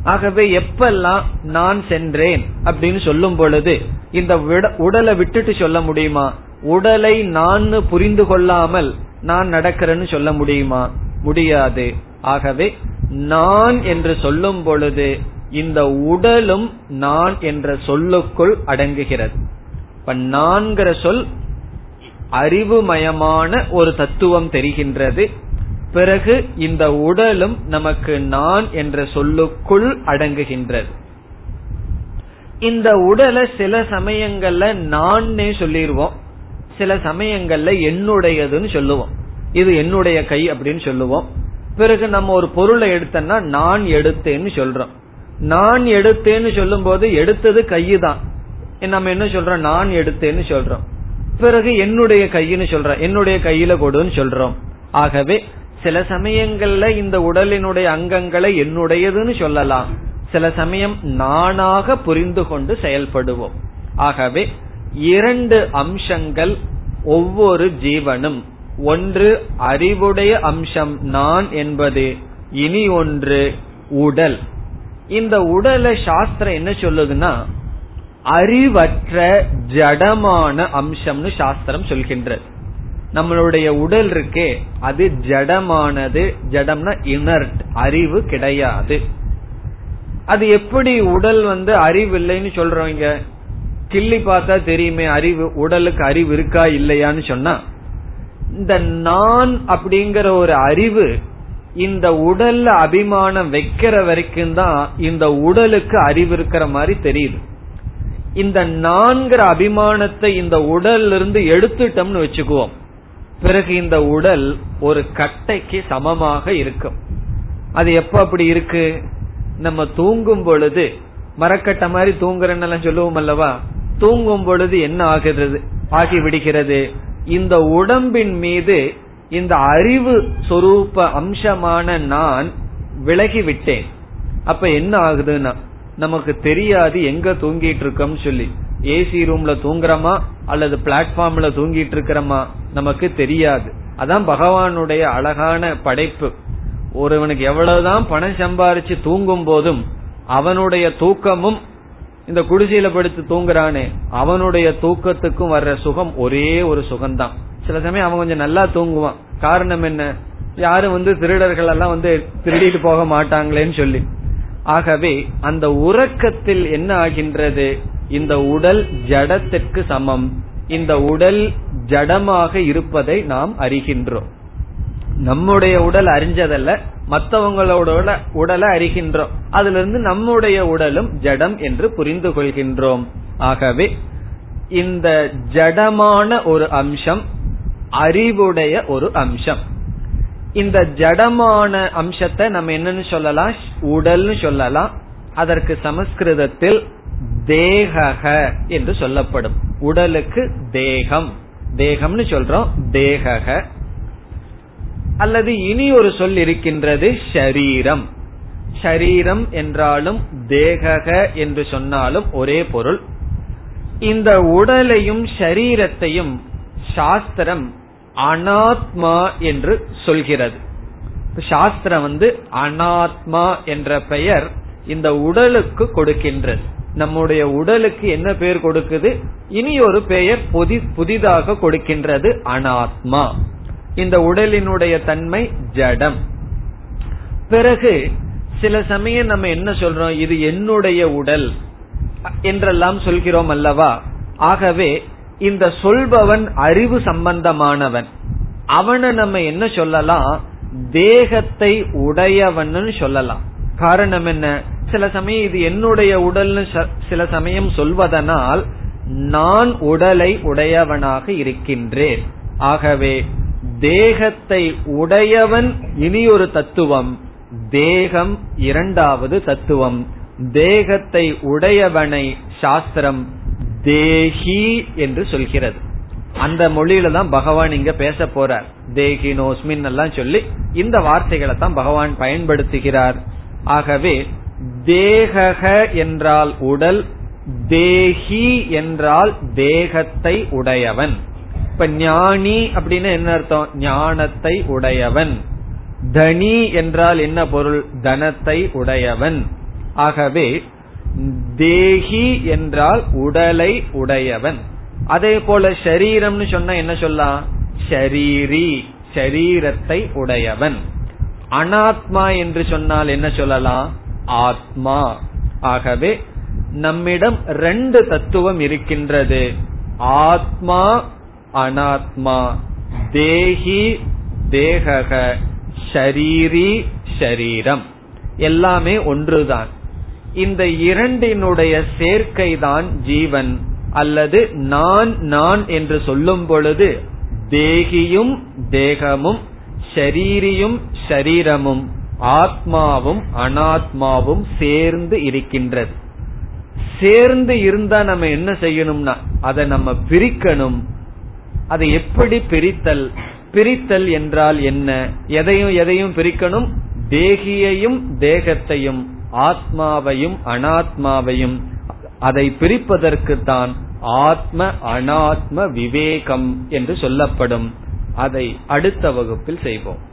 ஆகவே எப்பெல்லாம் நான் சென்றேன் அப்படின்னு சொல்லும் பொழுது இந்த உடலை விட்டுட்டு சொல்ல முடியுமா? உடலை நான் புரிந்து கொள்ளாமல் நான் நடக்கிறேன்னு சொல்ல முடியுமா? முடியாது. ஆகவே நான் என்று சொல்லும் பொழுது இந்த உடலும் நான் என்ற சொல்லுக்குள் அடங்குகிறது. இப்ப நான்கிற சொல் அறிவுமயமான ஒரு தத்துவம் தெரிகின்றது. பிறகு இந்த உடலும் நமக்கு நான் என்ற சொல்லுக்குள் அடங்குகின்றது. இந்த உடலை சில சமயங்கள்ல நான் சொல்லிடுவோம் சில சமயங்கள்ல என்னுடையதுன்னு சொல்லுவோம். இது என்னுடைய கை அப்படின்னு சொல்லுவோம். பிறகு நம்ம ஒரு பொருளை எடுத்தோம்னா நான் எடுத்தேன்னு சொல்றோம். நான் எடுத்தேன்னு சொல்லும் போது எடுத்தது கையு தான் நம்ம என்ன சொல்றோம்? நான் எடுத்தேன்னு சொல்றோம். பிறகு என்னுடைய கையின்னு சொல்றோம். என்னுடைய கையில கொடுன்னு சொல்றோம். ஆகவே சில சமயங்கள்ல இந்த உடலினுடைய அங்கங்களை என்னுடையதுன்னு சொல்லலாம். சில சமயம் நானாக புரிந்து கொண்டு செயல்படுவோம். ஆகவே இரண்டு அம்சங்கள் ஒவ்வொரு ஜீவனும். ஒன்று அறிவுடைய அம்சம் நான் என்பது இனி ஒன்று உடல். இந்த உடலை சாஸ்திரம் என்ன சொல்லுதுன்னா அறிவற்ற ஜடமான அம்சம்னு சாஸ்திரம் சொல்கின்றது. நம்மளுடைய உடல் இருக்கே அது ஜடமானது. ஜடம்னா இனர்ட் அறிவு கிடையாது. அது எப்படி உடல் வந்து அறிவு இல்லைன்னு சொல்றவங்க கிள்ளி பார்த்தா தெரியுமே அறிவு உடலுக்கு அறிவு இருக்கா இல்லையான்னு சொன்னா இந்த நான் அப்படிங்கிற ஒரு அறிவு இந்த உடல்ல அபிமானம் வைக்கிற வரைக்கும் தான் இந்த உடலுக்கு அறிவு இருக்கிற மாதிரி தெரியுது. இந்த நான்கிற அபிமானத்தை இந்த உடல்ல இருந்து எடுத்துட்டோம்னு வச்சுக்குவோம். பிறகு இந்த உடல் ஒரு கட்டைக்கு சமமாக இருக்கும். அது எப்ப அப்படி இருக்கு? நம்ம தூங்கும் பொழுது மரக்கட்டை மாதிரி தூங்குறன்னு சொல்லுவோம் அல்லவா? தூங்கும் பொழுது என்ன ஆகிறது? ஆகி விடுகிறது. இந்த உடம்பின் மீது இந்த அறிவு சொரூப அம்சமான நான் விலகி விட்டேன். அப்ப என்ன ஆகுதுன்னா நமக்கு தெரியாது எங்க தூங்கிட்டு இருக்கோம் சொல்லி. ஏசி ரூம்ல தூங்குறோமா? அல்லது பிளாட்ஃபார்ம்ல தூங்கிட்டு இருக்கிறோமா நமக்கு தெரியாது. அதான் பகவானுடைய அழகான படைப்பு. ஒருவனுக்கு எவ்வளவுதான் பணம் சம்பாரிச்சு தூங்கும் போதும் அவனுடைய தூக்கமும் இந்த குடிசையில படுத்து தூங்குறானே அவனுடைய தூக்கத்துக்கும் வர்ற சுகம் ஒரே ஒரு சுகம்தான். சில சமயம் அவன் கொஞ்சம் நல்லா தூங்குவான். காரணம் என்ன? யாரும் வந்து திருடர்கள் எல்லாம் வந்து திருடிட்டு போக மாட்டாங்களேன்னு சொல்லி. ஆகவே அந்த உறக்கத்தில் என்ன ஆகின்றது? இந்த உடல் ஜடத்திற்கு சமம். இந்த உடல் ஜடமாக இருப்பதை நாம் அறிகின்றோம். நம்முடைய உடல் அறிஞ்சதல்ல மற்றவங்களோட உடலை அறிகின்றோம். அதுல இருந்து நம்முடைய உடலும் ஜடம் என்று புரிந்து கொள்கின்றோம். ஆகவே இந்த ஜடமான ஒரு அம்சம் அறிவுடைய ஒரு அம்சம். இந்த ஜடமான அம்சத்தை நம்ம என்னன்னு சொல்லலாம்? உடல்னு சொல்லலாம். அதற்கு சமஸ்கிருதத்தில் தேகக என்று சொல்லப்படும். உடலுக்கு தேகம். தேகம்னு சொல்றோம் தேகக அல்லது இனி ஒரு சொல் இருக்கின்றது ஷரீரம். ஷரீரம் என்றாலும் தேகக என்று சொன்னாலும் ஒரே பொருள். இந்த உடலையும் ஷரீரத்தையும் சாஸ்திரம் அனாத்மா என்று சொல்கிறது. சாஸ்திரம் வந்து அனாத்மா என்ற பெயர் இந்த உடலுக்கு கொடுக்கின்றது. நம்முடைய உடலுக்கு என்ன பெயர் கொடுக்குது? இனி ஒரு பெயர் புதி புதிதாக கொடுக்கின்றது அனாத்மா. இந்த உடலினுடைய தன்மை ஜடம். பிறகு சில சமயம் நம்ம என்ன சொல்றோம்? இது என்னுடைய உடல் என்றெல்லாம் சொல்கிறோம் அல்லவா? ஆகவே இந்த சொல்பவன் அறிவு சம்பந்தமானவன். அவனை நம்ம என்ன சொல்லலாம்? தேகத்தை உடையவன் சொல்லலாம். காரணம் என்ன? சில சமயம் இது என்னுடைய உடல்னு சில சமயம் சொல்வதனால் நான் உடலை உடையவனாக இருக்கின்றேன். ஆகவே தேகத்தை உடையவன் இனி ஒரு தத்துவம் தேகம் இரண்டாவது தத்துவம். தேகத்தை உடையவனை சாஸ்திரம் தேஹி என்று சொல்கிறது. அந்த மொழியில தான் பகவான் இங்க பேச போறார். தேகி நோஸ்மின் எல்லாம் சொல்லி இந்த வார்த்தைகளை தான் பகவான் பயன்படுத்துகிறார். ஆகவே தேகக என்றால் உடல் தேகி என்றால் தேகத்தை உடையவன். இப்ப ஞானி அப்படின்னு என்ன அர்த்தம்? ஞானத்தை உடையவன். தனி என்றால் என்ன பொருள்? தனத்தை உடையவன். ஆகவே தேகி என்றால் உடலை உடையவன். அதே போல ஷரீரம்னு சொன்னா என்ன சொல்லலாம்? ஷரீரி ஷரீரத்தை உடையவன். அனாத்மா என்று சொன்னால் என்ன சொல்லலாம்? ஆத்மா. ஆகவே நம்மிடம் ரெண்டு தத்துவம் இருக்கின்றது. ஆத்மா அனாத்மா. தேகி தேகக. ஷரீரி ஷரீரம். எல்லாமே ஒன்றுதான். இந்த இரண்டினுடைய சேர்க்கைதான் ஜீவன். அல்லது நான் நான் என்று சொல்லும் பொழுது தேகியும் தேகமும் ஷரீரியும் ஷரீரமும். ஆத்மாவும் அனாத்மாவும் சேர்ந்து இருக்கின்றது. சேர்ந்து இருந்தா நம்ம என்ன செய்யணும்னா அதை நம்ம பிரிக்கணும். அதை எப்படி பிரித்தல்? பிரித்தல் என்றால் என்ன? எதையும் எதையும் பிரிக்கணும்? தேகியையும் தேகத்தையும் ஆத்மாவையும் அனாத்மாவையும். அதை பிரிப்பதற்கு தான் ஆத்ம அனாத்ம விவேகம் என்று சொல்லப்படும். அதை அடுத்த வகுப்பில் செய்வோம்.